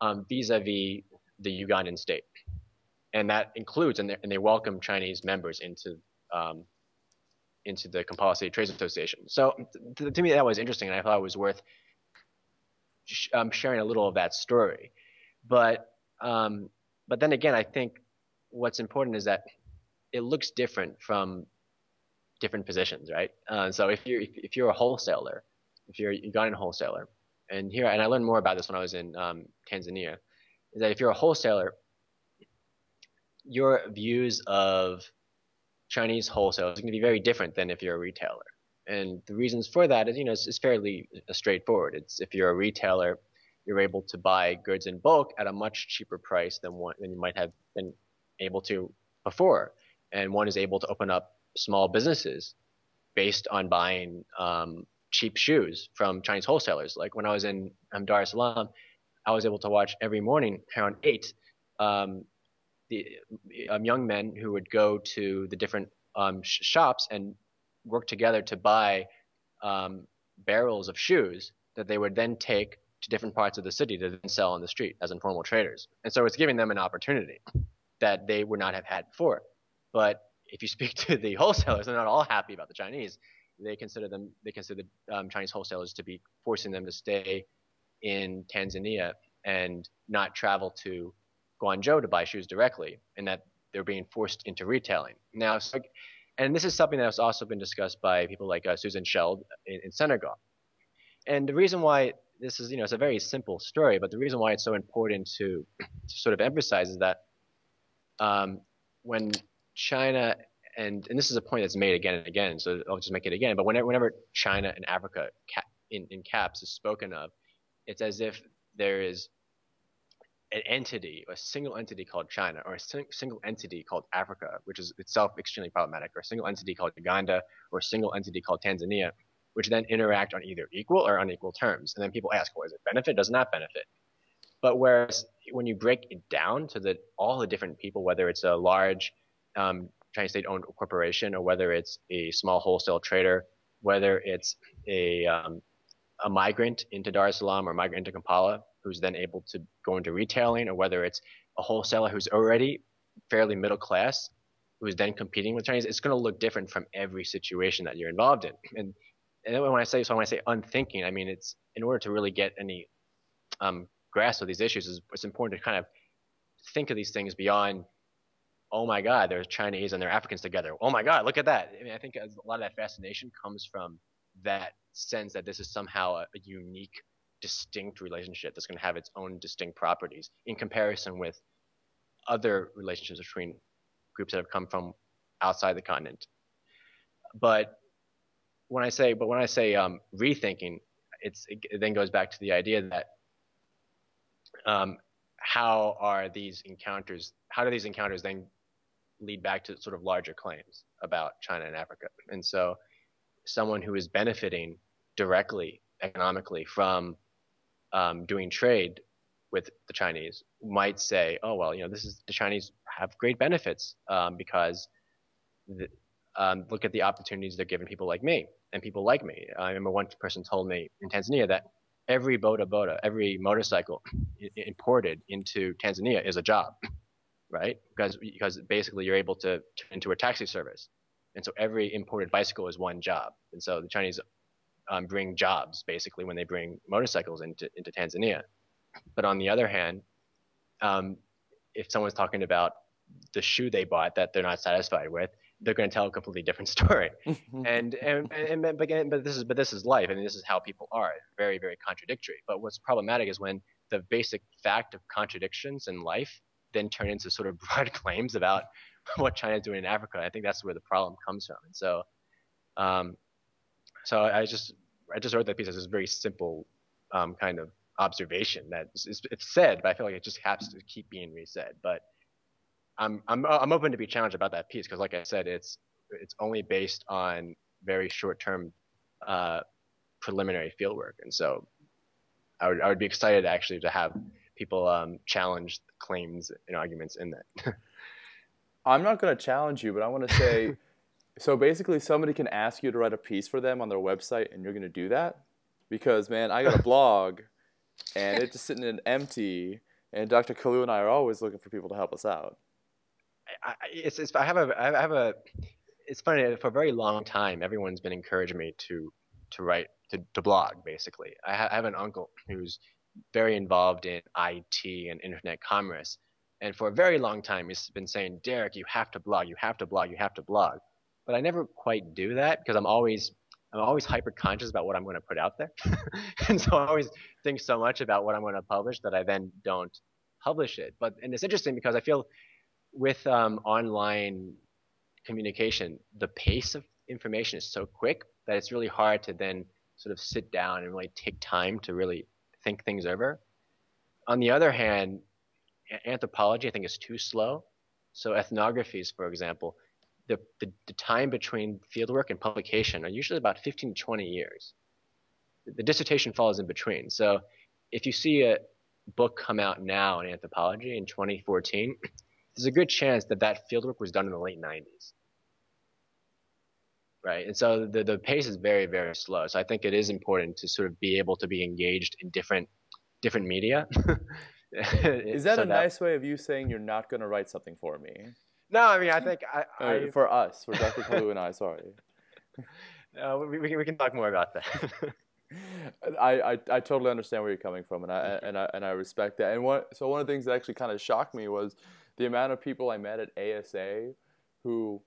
um, vis-a-vis the Ugandan state, and that includes and they, and they welcome Chinese members into um, into the Kampala City Trades Association. So to, to, me that was interesting, and I thought it was worth sh- um, sharing a little of that story. But um, but then again, I think what's important is that it looks different from different positions, right? Uh, so if you're if, you're a wholesaler, if you're a Ugandan wholesaler, and here and I learned more about this when I was in um, Tanzania, is that if you're a wholesaler, your views of Chinese wholesalers is going to be very different than if you're a retailer. And the reasons for that is, you know, it's, it's fairly straightforward. It's if you're a retailer, you're able to buy goods in bulk at a much cheaper price than one than you might have been able to before. And one is able to open up small businesses based on buying um, cheap shoes from Chinese wholesalers. Like when I was in um, Dar es Salaam, I was able to watch every morning around eight um, the um, young men who would go to the different um, sh- shops and work together to buy um, barrels of shoes that they would then take to different parts of the city to then sell on the street as informal traders. And so it's giving them an opportunity that they would not have had before. But if you speak to the wholesalers, they're not all happy about the Chinese. They consider them, they consider the um, Chinese wholesalers to be forcing them to stay in Tanzania and not travel to Guangzhou to buy shoes directly, and that they're being forced into retailing. Now, so, and this is something that has also been discussed by people like uh, Susan Scheld in, in Senegal. And the reason why this is, you know, it's a very simple story, but the reason why it's so important to, to sort of emphasize is that um, when China and and this is a point that's made again and again, so I'll just make it again. But whenever, whenever China and Africa in, in caps is spoken of, it's as if there is an entity, a single entity called China, or a single entity called Africa, which is itself extremely problematic, or a single entity called Uganda, or a single entity called Tanzania, which then interact on either equal or unequal terms. And then people ask, well, does it benefit? Does not benefit? But whereas when you break it down to the all the different people, whether it's a large um, Chinese state-owned corporation or whether it's a small wholesale trader, whether it's a um, a migrant into Dar es Salaam or migrant into Kampala who's then able to go into retailing, or whether it's a wholesaler who's already fairly middle class who's then competing with Chinese, it's going to look different from every situation that you're involved in. And and when I say so, when I say unthinking, I mean it's in order to really get any um, grasp of these issues, it's important to kind of think of these things beyond. Oh my God, there's Chinese and they're Africans together. Oh my God, look at that. I mean, I think a lot of that fascination comes from that sense that this is somehow a, a unique, distinct relationship that's going to have its own distinct properties in comparison with other relationships between groups that have come from outside the continent. But when I say, but when I say um, rethinking, it's it then goes back to the idea that um, how are these encounters? How do these encounters then lead back to sort of larger claims about China and Africa? And so, someone who is benefiting directly economically from um, doing trade with the Chinese might say, "Oh well, you know, this is the Chinese have great benefits um, because the, um, look at the opportunities they're giving people like me and people like me." I remember one person told me in Tanzania that every boda boda, every motorcycle imported into Tanzania is a job, right? Because because basically you're able to turn into a taxi service, and so every imported bicycle is one job, and so the Chinese um, bring jobs basically when they bring motorcycles into into Tanzania. But on the other hand, um, if someone's talking about the shoe they bought that they're not satisfied with, they're going to tell a completely different story. and, and, and, and, but, this is but this is life. I mean, this is how people are. Very very contradictory. But what's problematic is when the basic fact of contradictions in life then turn into sort of broad claims about what China is doing in Africa. I think that's where the problem comes from. And so, um, so I just I just wrote that piece as a very simple um, kind of observation that it's, it's said, but I feel like it just has to keep being resaid. But I'm I'm I'm open to be challenged about that piece because, like I said, it's it's only based on very short-term uh, preliminary fieldwork, and so I would I would be excited actually to have people um, challenge claims and arguments in that. I'm not going to challenge you, but I want to say, so basically, somebody can ask you to write a piece for them on their website, and you're going to do that because man, I got a blog, and it's just sitting in empty. And Dr. Kalu and I are always looking for people to help us out. I, it's, it's I have a I have a it's funny for a very long time everyone's been encouraging me to to write to, to blog basically. I, ha- I have an uncle who's very involved in IT and internet commerce, and for a very long time he's been saying, Derek, you have to blog, you have to blog, you have to blog. But I never quite do that because I'm always I'm always hyper conscious about what I'm going to put out there, and so I always think so much about what I'm going to publish that I then don't publish it. But and it's interesting because I feel with um, online communication, the pace of information is so quick that it's really hard to then sort of sit down and really take time to really think things over. On the other hand, anthropology I think is too slow. So ethnographies, for example, the, the, the time between fieldwork and publication are usually about 15 to 20 years. The dissertation falls in between. So if you see a book come out now in anthropology in 2014, there's a good chance that that fieldwork was done in the late 90s. Right. And so the, the pace is very, very slow. So I think it is important to sort of be able to be engaged in different, different media. is that so a that, nice way of you saying you're not going to write something for me? No, I mean, I think I, I for us, for Dr. Kalu and I, sorry. Uh, we, we, can, we can talk more about that. I, I, I totally understand where you're coming from, and I and I and I respect that. And what so one of the things that actually kind of shocked me was the amount of people I met at ASA who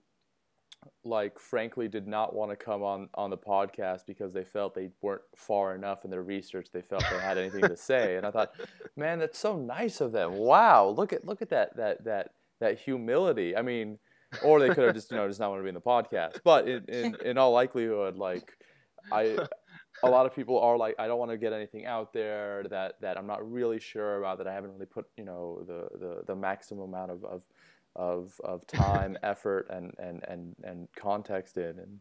like frankly did not want to come on on the podcast because they felt they weren't far enough in their research. They felt they had anything to say. And i thought man that's so nice of them. Wow. Look at look at that that that that humility. I mean or they could have just you know just not want to be in the podcast. But in in, in all likelihood like i a lot of people are like, I don't want to get anything out there that, that I'm not really sure about, that I haven't really put, you know, the, the, the maximum amount of, of, of, of time, effort, and, and, and, and context in. And,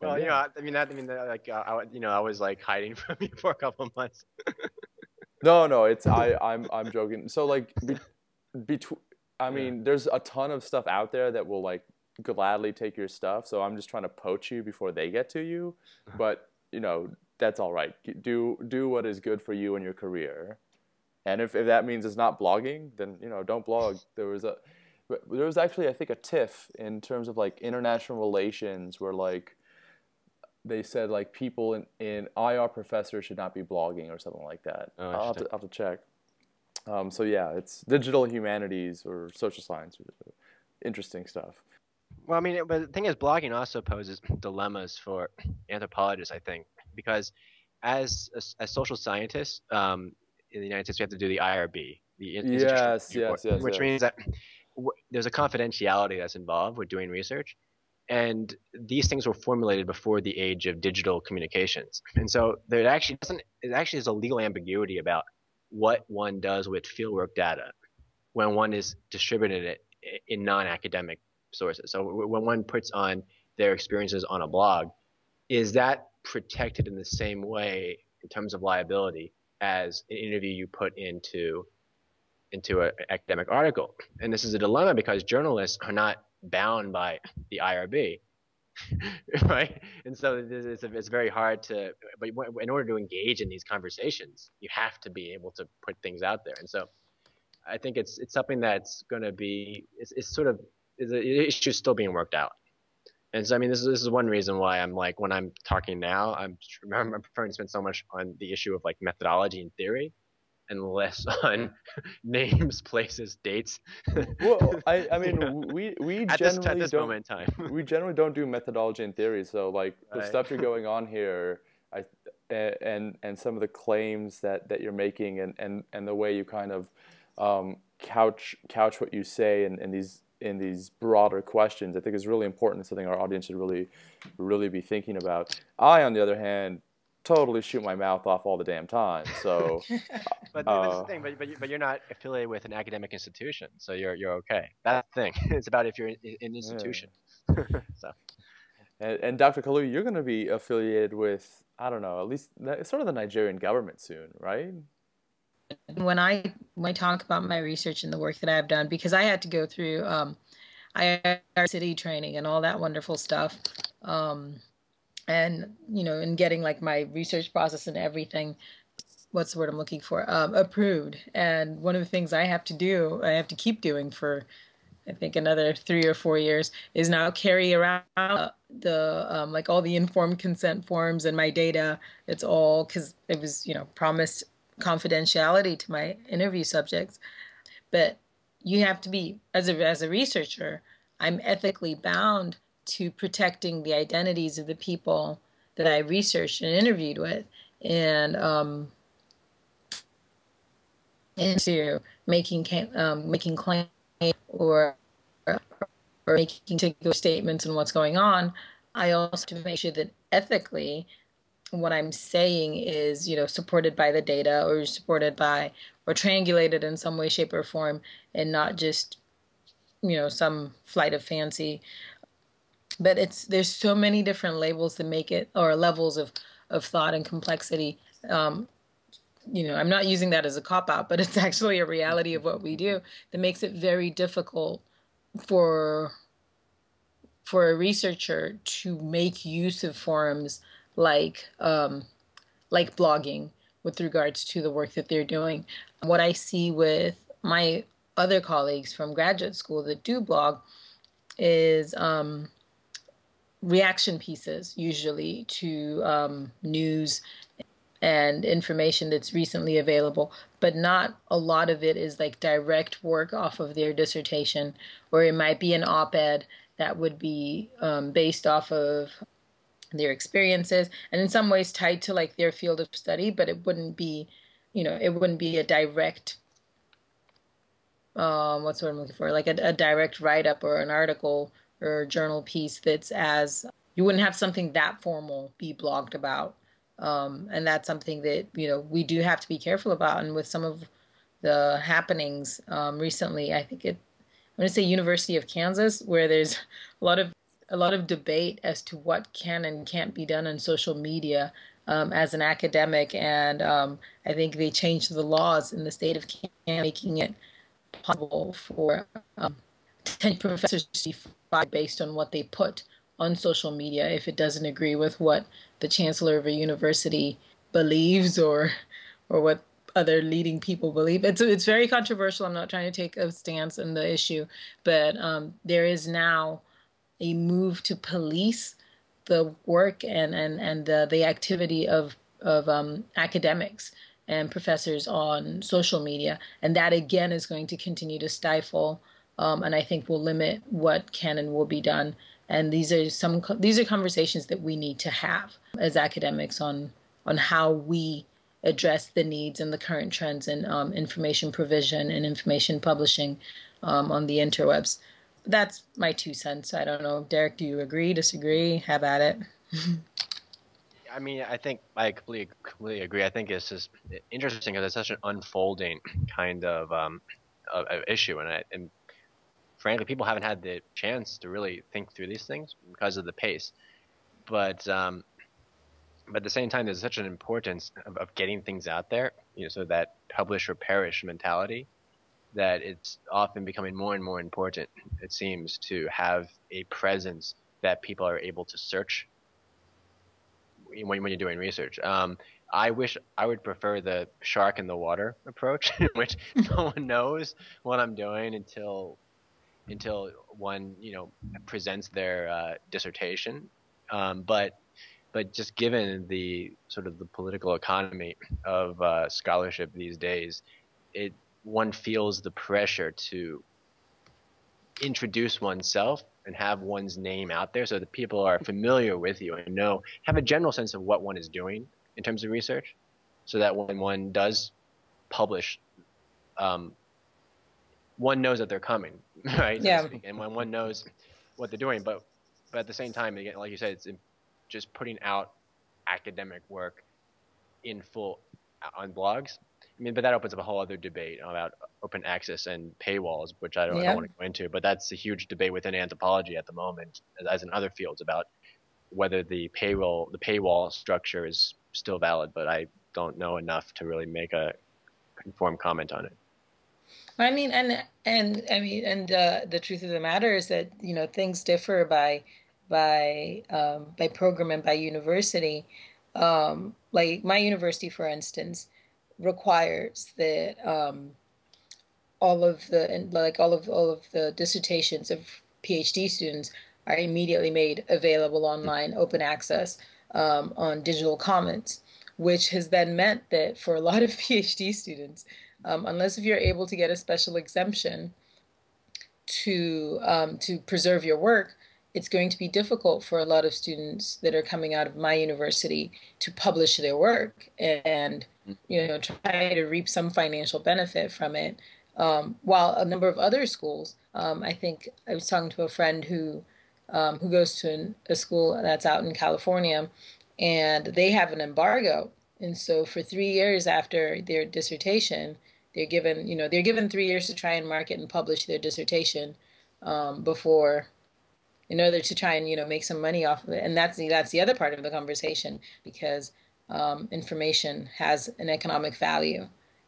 well, yeah. you know, I mean, that, I mean, like, uh, I, you know, I was like hiding from you for a couple of months. no, no, it's, I, I'm, I'm joking. So like, be, between, I mean, yeah. there's a ton of stuff out there that will like gladly take your stuff. So I'm just trying to poach you before they get to you. But, you know, that's all right. Do do what is good for you and your career. And if, if that means it's not blogging, then you know don't blog. There was a there was actually I think a tiff in terms of like international relations where like they said like people in, in IR professors should not be blogging or something like that. Oh, I'll, have to, I'll have to check. Um, so yeah, it's digital humanities or social science, interesting stuff. Well, I mean, but the thing is, blogging also poses dilemmas for anthropologists, I think, because as as social scientists um, in the United States, we have to do the IRB, the yes, yes, yes, which yes. means that w- there's a confidentiality that's involved with doing research, and these things were formulated before the age of digital communications, and so there actually doesn't. It actually is a legal ambiguity about what one does with fieldwork data when one is distributing it in non-academic sources. So when one puts on their experiences on a blog, is that protected in the same way in terms of liability as an interview you put into into an academic article? And this is a dilemma because journalists are not bound by the IRB. right, and so it's, it's very hard to. But in order to engage in these conversations, you have to be able to put things out there. And so, I think it's it's something that's going to be it's, it's sort of is an issue still being worked out. And so, I mean, this is, this is one reason why I'm like, when I'm talking now, I'm, I'm preferring to spend so much on the issue of like methodology and theory and less on names, places, dates. well, I, I mean, we, we at generally this, this don't, moment in time. we generally don't do methodology and theory. So like the Right. stuff you're going on here, I, and, and some of the claims that, that you're making and, and, and the way you kind of um, couch, couch what you say in, in these in these broader questions, I think is really important and something our audience should really, really be thinking about. I, on the other hand, totally shoot my mouth off all the damn time. So But that's Uh, the thing. But, but, you- but you're not affiliated with an academic institution, so you're you're okay. That's the thing. It's about if you're in in an institution. so And, and Dr. Kalu, you're going to be affiliated with, I don't know, at least the- sort of the Nigerian government soon, right? when I when I talk about my research and the work that I've done, because I had to go through um, IR city training and all that wonderful stuff, um, and you know, and getting like my research process and everything. What's the word I'm looking for? Um, approved. And one of the things I have to do, I have to keep doing for, I think another three or four years, is now carry around the um, like all the informed consent forms and my data. It's all because it was you know promised confidentiality to my interview subjects but you have to be as a as a researcher i'm ethically bound to protecting the identities of the people that i researched and interviewed with and um into making um, making claims or or making particular statements on what's going on i also have to make sure that ethically what I'm saying is, you know, supported by the data or supported by or triangulated in some way, shape, or form, and not just, you know, some flight of fancy. But it's there's so many different labels that make it or levels of of thought and complexity. Um, you know, I'm not using that as a cop out, but it's actually a reality of what we do that makes it very difficult for for a researcher to make use of forums like um, like blogging with regards to the work that they're doing. What I see with my other colleagues from graduate school that do blog is um, reaction pieces, usually to um, news and information that's recently available, but not a lot of it is like direct work off of their dissertation, or it might be an op ed that would be um, based off of their experiences and in some ways tied to like their field of study but it wouldn't be you know it wouldn't be a direct um what's what i'm looking for? Like a, a direct write-up or an article or journal piece that's as you wouldn't have something that formal be blogged about. Um and that's something that you know we do have to be careful about. And with some of the happenings um recently i think it i'm going to say university of kansas where there's a lot of a lot of debate as to what can and can't be done on social media um, as an academic, and um, I think they changed the laws in the state of Kansas, making it possible for um, professors to be fired based on what they put on social media if it doesn't agree with what the chancellor of a university believes or or what other leading people believe. It's it's very controversial. I'm not trying to take a stance on the issue, but um, there is now a move to police the work and and and the, the activity of of um, academics and professors on social media, and that again is going to continue to stifle, um, and I think will limit what can and will be done. And these are some these are conversations that we need to have as academics on on how we address the needs and the current trends in um, information provision and information publishing um, on the interwebs. That's my two cents. I don't know, Derek. Do you agree? Disagree? Have at it. I mean, I think I completely, completely agree. I think it's just interesting because it's such an unfolding kind of, um, of, of issue, and, I, and frankly, people haven't had the chance to really think through these things because of the pace. But um, but at the same time, there's such an importance of, of getting things out there, you know, so that publish or perish mentality, that it's often becoming more and more important. It seems to have a presence that people are able to search when, when you're doing research. Um, I wish I would prefer the shark in the water approach, in which no one knows what I'm doing until until one you know presents their uh, dissertation. Um, but but just given the sort of the political economy of uh, scholarship these days, it one feels the pressure to introduce oneself and have one's name out there so that people are familiar with you and know have a general sense of what one is doing in terms of research so that when one does publish um, one knows that they're coming right yeah and when one knows what they're doing but but at the same time again like you said it's just putting out academic work in full uh, on blogs. I mean, but that opens up a whole other debate about open access and paywalls, which I don't, yeah. I don't want to go into. But that's a huge debate within anthropology at the moment, as in other fields, about whether the payroll, the paywall structure is still valid. But I don't know enough to really make a informed comment on it. I mean, and and I mean, and uh, the truth of the matter is that you know things differ by by um, by program and by university. Um, like my university, for instance, requires that um, all of the like all of all of the dissertations of PhD students are immediately made available online, open access um, on Digital Commons, which has then meant that for a lot of PhD students, um, unless if you're able to get a special exemption to um, to preserve your work, it's going to be difficult for a lot of students that are coming out of my university to publish their work and you know try to reap some financial benefit from it. Um, while a number of other schools um, i think i was talking to a friend who um, who goes to an, a school that's out in california and they have an embargo. And so for three years after their dissertation they're given you know they're given three years to try and market and publish their dissertation um, before in order to try and you know make some money off of it. And that's the that's the other part of the conversation because um, information has an economic value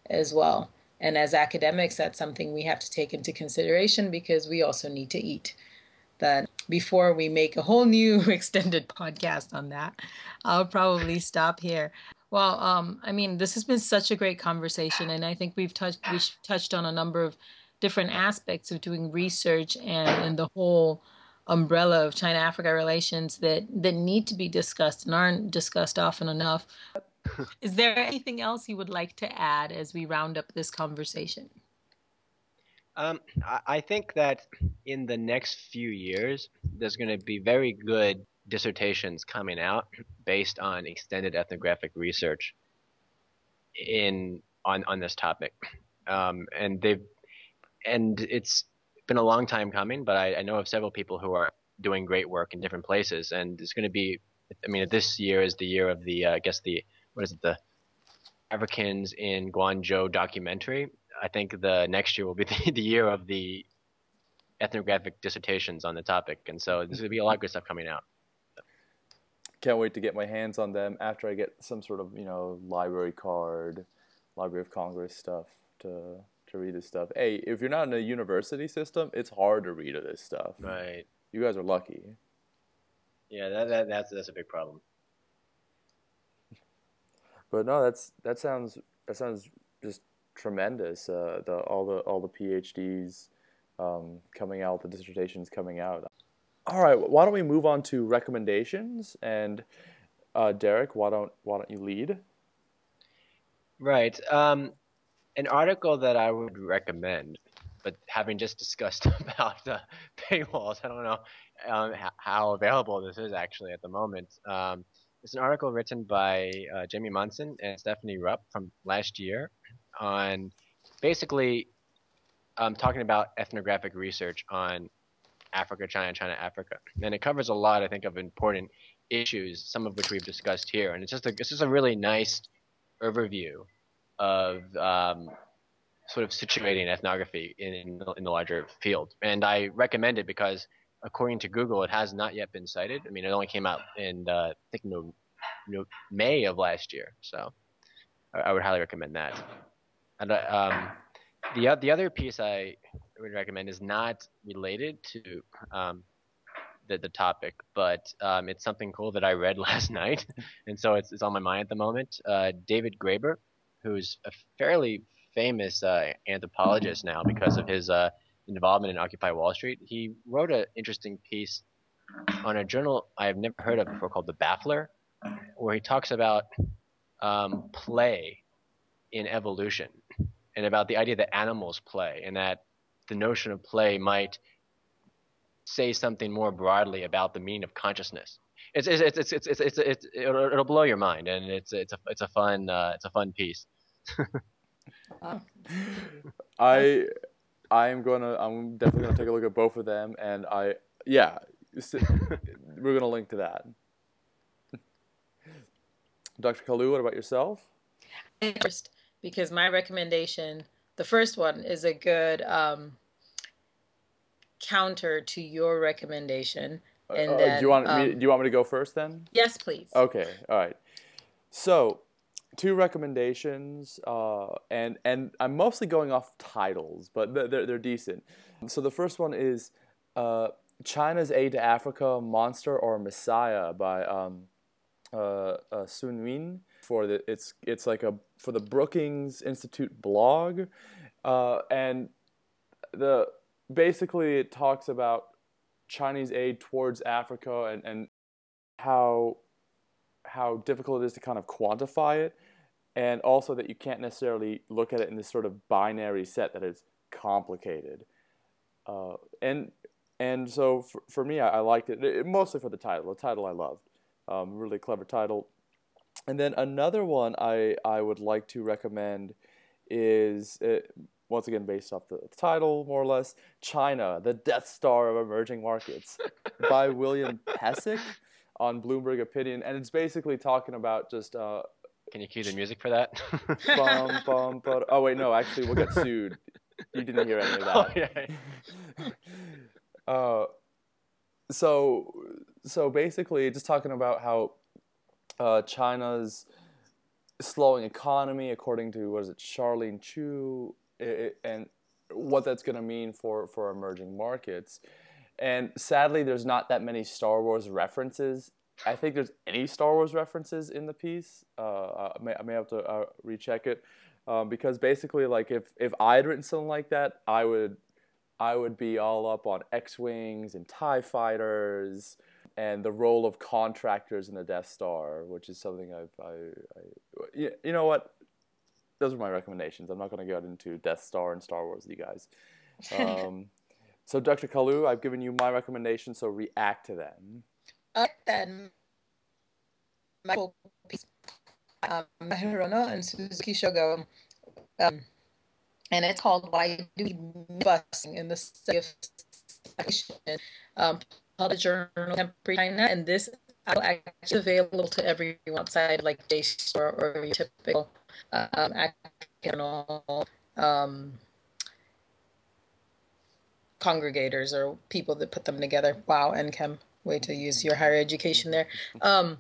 as well. And as academics that's something we have to take into consideration because we also need to eat. That before we make a whole new extended podcast on that i'll probably stop here well um, i mean this has been such a great conversation and i think we've touched we've touched on a number of different aspects of doing research and, and the whole umbrella of China Africa relations that that need to be discussed and aren't discussed often enough. Is there anything else you would like to add as we round up this conversation? Um, I think that in the next few years, there's going to be very good dissertations coming out based on extended ethnographic research in on on this topic, um, and they've and it's been a long time coming, but I, I know of several people who are doing great work in different places, and it's going to be. I mean, this year is the year of the, uh, I guess the, what is it, the Africans in Guangzhou documentary. I think the next year will be the, the year of the ethnographic dissertations on the topic, and so there's going to be a lot of good stuff coming out. Can't wait to get my hands on them after I get some sort of you know library card, Library of Congress stuff to to read this stuff. Hey, if you're not in a university system, it's hard to read this stuff. Right. You guys are lucky. Yeah, that, that that's that's a big problem. But no, that's that sounds that sounds just tremendous. Uh, the all the all the PhDs um, coming out, the dissertations coming out. All right, why don't we move on to recommendations? And uh, Derek, why don't why don't you lead? Right. Um, an article that I would recommend, but having just discussed about the paywalls, I don't know um, how available this is actually at the moment. Um, it's an article written by uh, Jamie Monson and Stephanie Rupp from last year on basically um, talking about ethnographic research on Africa, China, China, Africa, and it covers a lot, I think, of important issues, some of which we've discussed here, and it's just a it's just a really nice overview of um, sort of situating ethnography in, in the, in the larger field, and I recommend it because according to Google, it has not yet been cited. I mean, it only came out in uh, I think no, no, May of last year, so I, I would highly recommend that. And uh, um, the the other piece I would recommend is not related to um, the the topic, but um, it's something cool that I read last night, and so it's it's on my mind at the moment. Uh, David Graeber, who's a fairly famous uh, anthropologist now because of his uh, involvement in Occupy Wall Street, he wrote an interesting piece on a journal I have never heard of before called The Baffler, where he talks about um, play in evolution and about the idea that animals play and that the notion of play might say something more broadly about the meaning of consciousness. It's it's it's it's it's, it's, it's it'll, it'll, blow your mind and it's it's a it's a fun uh, it's a fun piece. I I'm gonna I'm definitely gonna take a look at both of them and I yeah we're gonna link to that. Dr. Kalu, what about yourself? First, because my recommendation, the first one, is a good um, counter to your recommendation. Uh, and uh, that, do you want um, me, do you want me to go first then? Yes, please. Okay. All right. So, two recommendations, uh, and and I'm mostly going off titles, but they're they're decent. So the first one is uh, China's Aid to Africa: Monster or Messiah by um, uh, uh, Sun Yun for the it's it's like a for the Brookings Institute blog, uh, and the basically it talks about Chinese aid towards Africa and, and how how difficult it is to kind of quantify it, and also that you can't necessarily look at it in this sort of binary set that is complicated. Uh, and and so for, for me, I, I liked it, it, mostly for the title. The title I loved, um, really clever title. And then another one I I would like to recommend is uh, once again based off the title more or less China, the Death Star of emerging markets by William Pesek on Bloomberg Opinion, and it's basically talking about just. Uh, Can you cue the music for that? bum, bum, bum. Oh wait, no, actually we'll get sued. You didn't hear any of that. Oh, yeah. uh, so so basically, just talking about how uh, China's slowing economy, according to what is it, Charlene Chu, and what that's going to mean for for emerging markets. And sadly, there's not that many Star Wars references. I think there's any Star Wars references in the piece. Uh, I, may, I may have to uh, recheck it um, because basically, like if if I had written something like that, I would I would be all up on X wings and Tie fighters and the role of contractors in the Death Star, which is something I've I, I you know what those are my recommendations. I'm not going to get into Death Star and Star Wars with you guys. Um, so, Dr. Kalu, I've given you my recommendations, so react to them. Uh, then, Michael um, Hirono and Suzuki Shogo, um, and it's called "Why Do We Busing in the Study of um, published journal Contemporary China, and this is actually available to everyone outside like JSTOR or your typical um, um, congregators or people that put them together. Wow, Nkem, way to use your higher education there. Um,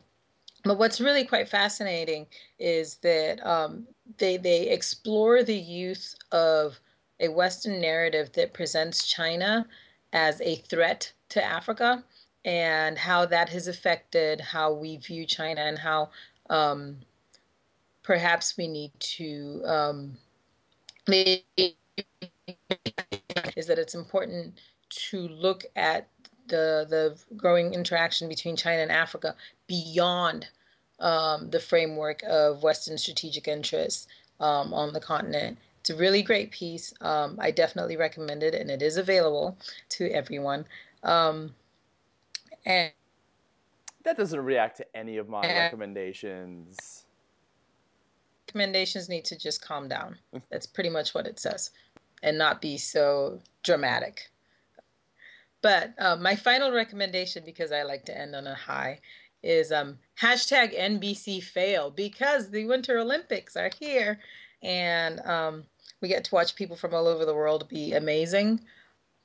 but what's really quite fascinating is that um, they they explore the use of a Western narrative that presents China as a threat to Africa and how that has affected how we view China and how um, perhaps we need to um, is that it's important to look at the the growing interaction between China and Africa beyond um, the framework of Western strategic interests um, on the continent. It's a really great piece. Um, I definitely recommend it, and it is available to everyone. Um, and that doesn't react to any of my recommendations. Recommendations need to just calm down. That's pretty much what it says, and not be so dramatic. But uh, my final recommendation, because I like to end on a high, is um, hashtag NBC fail because the Winter Olympics are here and um, we get to watch people from all over the world be amazing.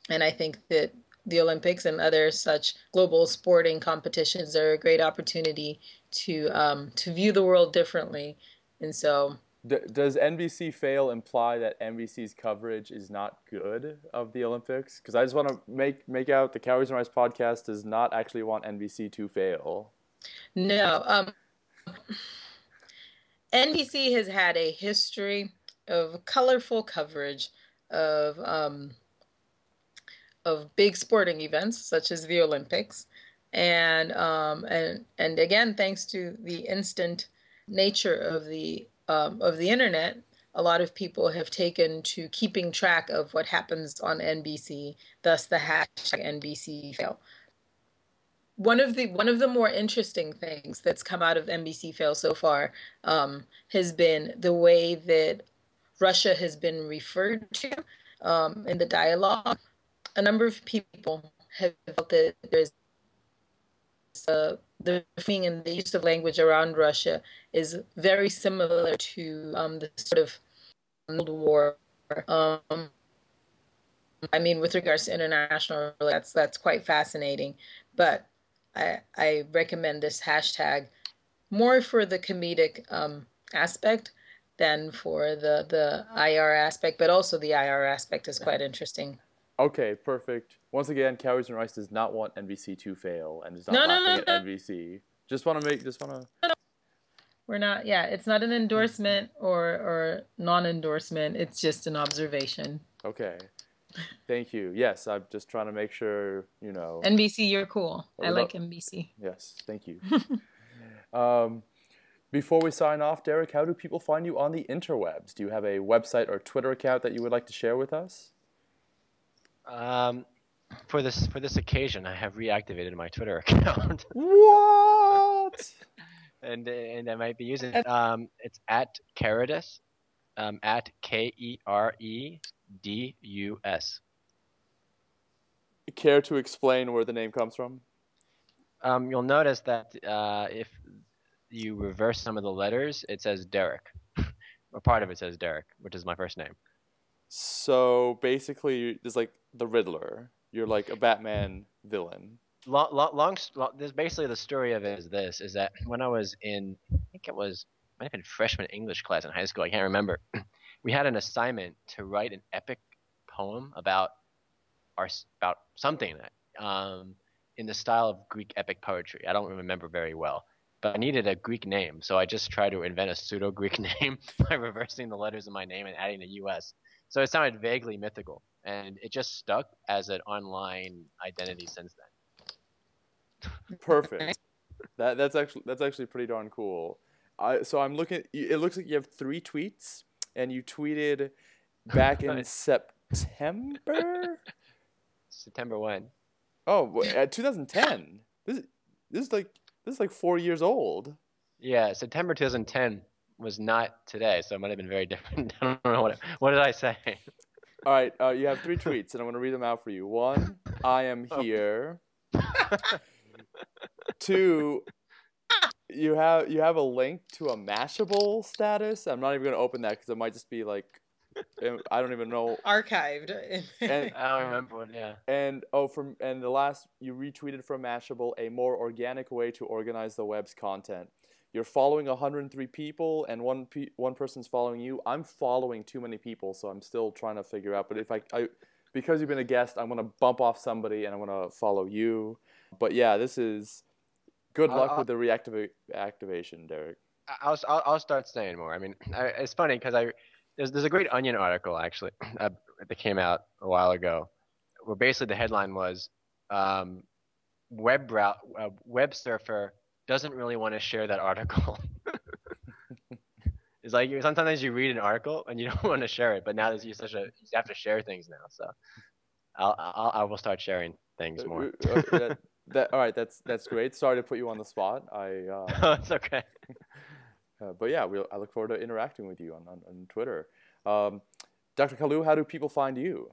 And I think that the Olympics and other such global sporting competitions are a great opportunity to um, to view the world differently. And so, D- does NBC fail imply that NBC's coverage is not good of the Olympics? Because I just want to make make out the Cowries and Rice podcast does not actually want NBC to fail. No. Um, NBC has had a history of colorful coverage of um, of big sporting events such as the Olympics, and um, and and again, thanks to the instant nature of the um, of the internet, a lot of people have taken to keeping track of what happens on NBC. Thus, the hashtag NBC fail one of the one of the more interesting things that's come out of NBC fail so far um, has been the way that Russia has been referred to um, in the dialogue. A number of people have felt that there's uh, the thing and the use of language around Russia is very similar to um, the sort of Cold War. Um, I mean, with regards to international, that's that's quite fascinating. But I, I recommend this hashtag more for the comedic um, aspect than for the, the IR aspect, but also the IR aspect is quite interesting. Okay, perfect. Once again, Cowries and Rice does not want NBC to fail and is not no, laughing no, no, at NBC. Just want to make, just want to. We're not, yeah, it's not an endorsement or, or non endorsement. It's just an observation. Okay. Thank you. Yes, I'm just trying to make sure you know. NBC, you're cool. I like NBC. Yes, thank you. um, before we sign off, Derek, how do people find you on the interwebs? Do you have a website or Twitter account that you would like to share with us? Um, for this for this occasion, I have reactivated my Twitter account. what? and and I might be using it. Um, it's at Keredus, um, at K E R E D U S. Care to explain where the name comes from? Um, you'll notice that uh, if you reverse some of the letters, it says Derek, or part of it says Derek, which is my first name. So basically, there's like the Riddler. You're like a Batman villain. Long, long, long, long this basically the story of it is this: is that when I was in, I think it was might have been freshman English class in high school. I can't remember. we had an assignment to write an epic poem about our about something um, in the style of Greek epic poetry. I don't remember very well, but I needed a Greek name, so I just tried to invent a pseudo Greek name by reversing the letters of my name and adding a U.S. So it sounded vaguely mythical, and it just stuck as an online identity since then. Perfect. that that's actually that's actually pretty darn cool. I so I'm looking. It looks like you have three tweets and you tweeted back in September. September when? Oh, at uh, 2010. This this is like this is like four years old. Yeah, September 2010 was not today, so it might have been very different. I don't know what what did I say. All right, uh, you have three tweets, and I'm going to read them out for you. One, I am here. Two, you have you have a link to a Mashable status. I'm not even gonna open that because it might just be like I don't even know archived. and, I don't remember what. Yeah. And oh, from and the last you retweeted from Mashable a more organic way to organize the web's content. You're following 103 people, and one pe- one person's following you. I'm following too many people, so I'm still trying to figure out. But if I, I because you've been a guest, I'm gonna bump off somebody, and I'm gonna follow you. But yeah, this is Good luck I'll, with the reactivation, Derek. I'll, I'll, I'll start saying more. I mean, I, it's funny because I there's there's a great Onion article actually uh, that came out a while ago, where basically the headline was, um, web brow- uh, web surfer doesn't really want to share that article. it's like sometimes you read an article and you don't want to share it, but now there's such a you have to share things now. So I'll, I'll I will start sharing things Uh, more. uh, uh, that, that- all right, that's that's great. Sorry to put you on the spot. I uh, oh, it's okay. Uh, but yeah, we'll, I look forward to interacting with you on, on, on Twitter. Um, Dr. Kalu, how do people find you?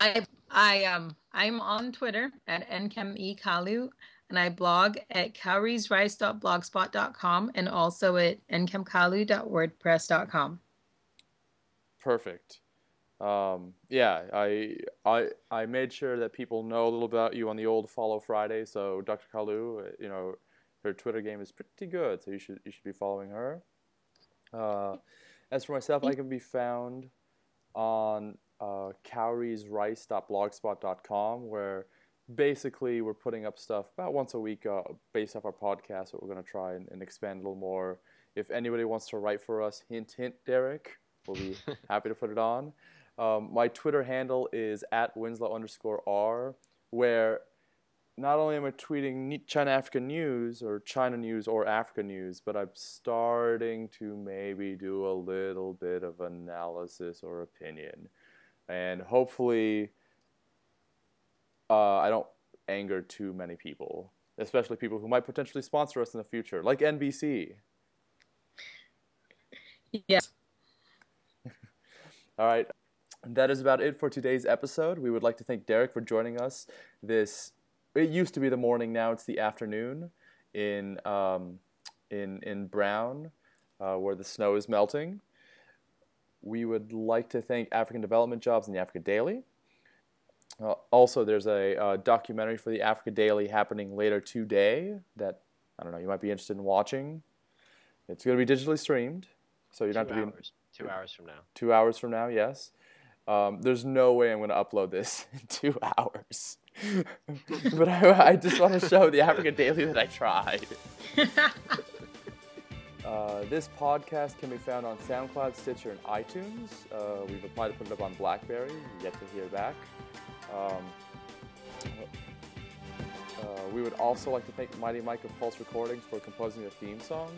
I I um I'm on Twitter at nkemekalu and I blog at cowriesrice.blogspot.com and also at nkemkalu.wordpress.com. Perfect. Um, yeah, I, I I made sure that people know a little about you on the old Follow Friday. So Dr. Kalu, you know, her Twitter game is pretty good, so you should you should be following her. Uh, as for myself, I can be found on uh, cowriesrice.blogspot.com, where basically we're putting up stuff about once a week uh, based off our podcast. But we're going to try and, and expand a little more. If anybody wants to write for us, hint hint, Derek, we'll be happy to put it on. Um, my Twitter handle is at Winslow underscore R, where not only am I tweeting China Africa news or China news or Africa news, but I'm starting to maybe do a little bit of analysis or opinion. And hopefully, uh, I don't anger too many people, especially people who might potentially sponsor us in the future, like NBC. Yes. All right. That is about it for today's episode. We would like to thank Derek for joining us. This it used to be the morning, now it's the afternoon in um, in in Brown, uh, where the snow is melting. We would like to thank African Development Jobs and the Africa Daily. Uh, also, there's a uh, documentary for the Africa Daily happening later today that I don't know you might be interested in watching. It's going to be digitally streamed, so you don't two have to be hours. Two hours from now. two hours from now, yes. Um, there's no way I'm going to upload this in two hours. but I, I just want to show the Africa Daily that I tried. Uh, this podcast can be found on SoundCloud, Stitcher, and iTunes. Uh, we've applied to put it up on BlackBerry. Yet to hear back. Um, uh, we would also like to thank Mighty Mike of Pulse Recordings for composing the theme song.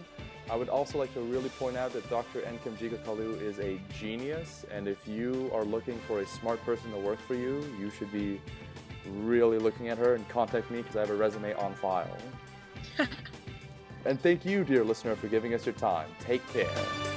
I would also like to really point out that Dr. Nkem Kalu is a genius, and if you are looking for a smart person to work for you, you should be really looking at her and contact me because I have a resume on file. and thank you, dear listener, for giving us your time. Take care.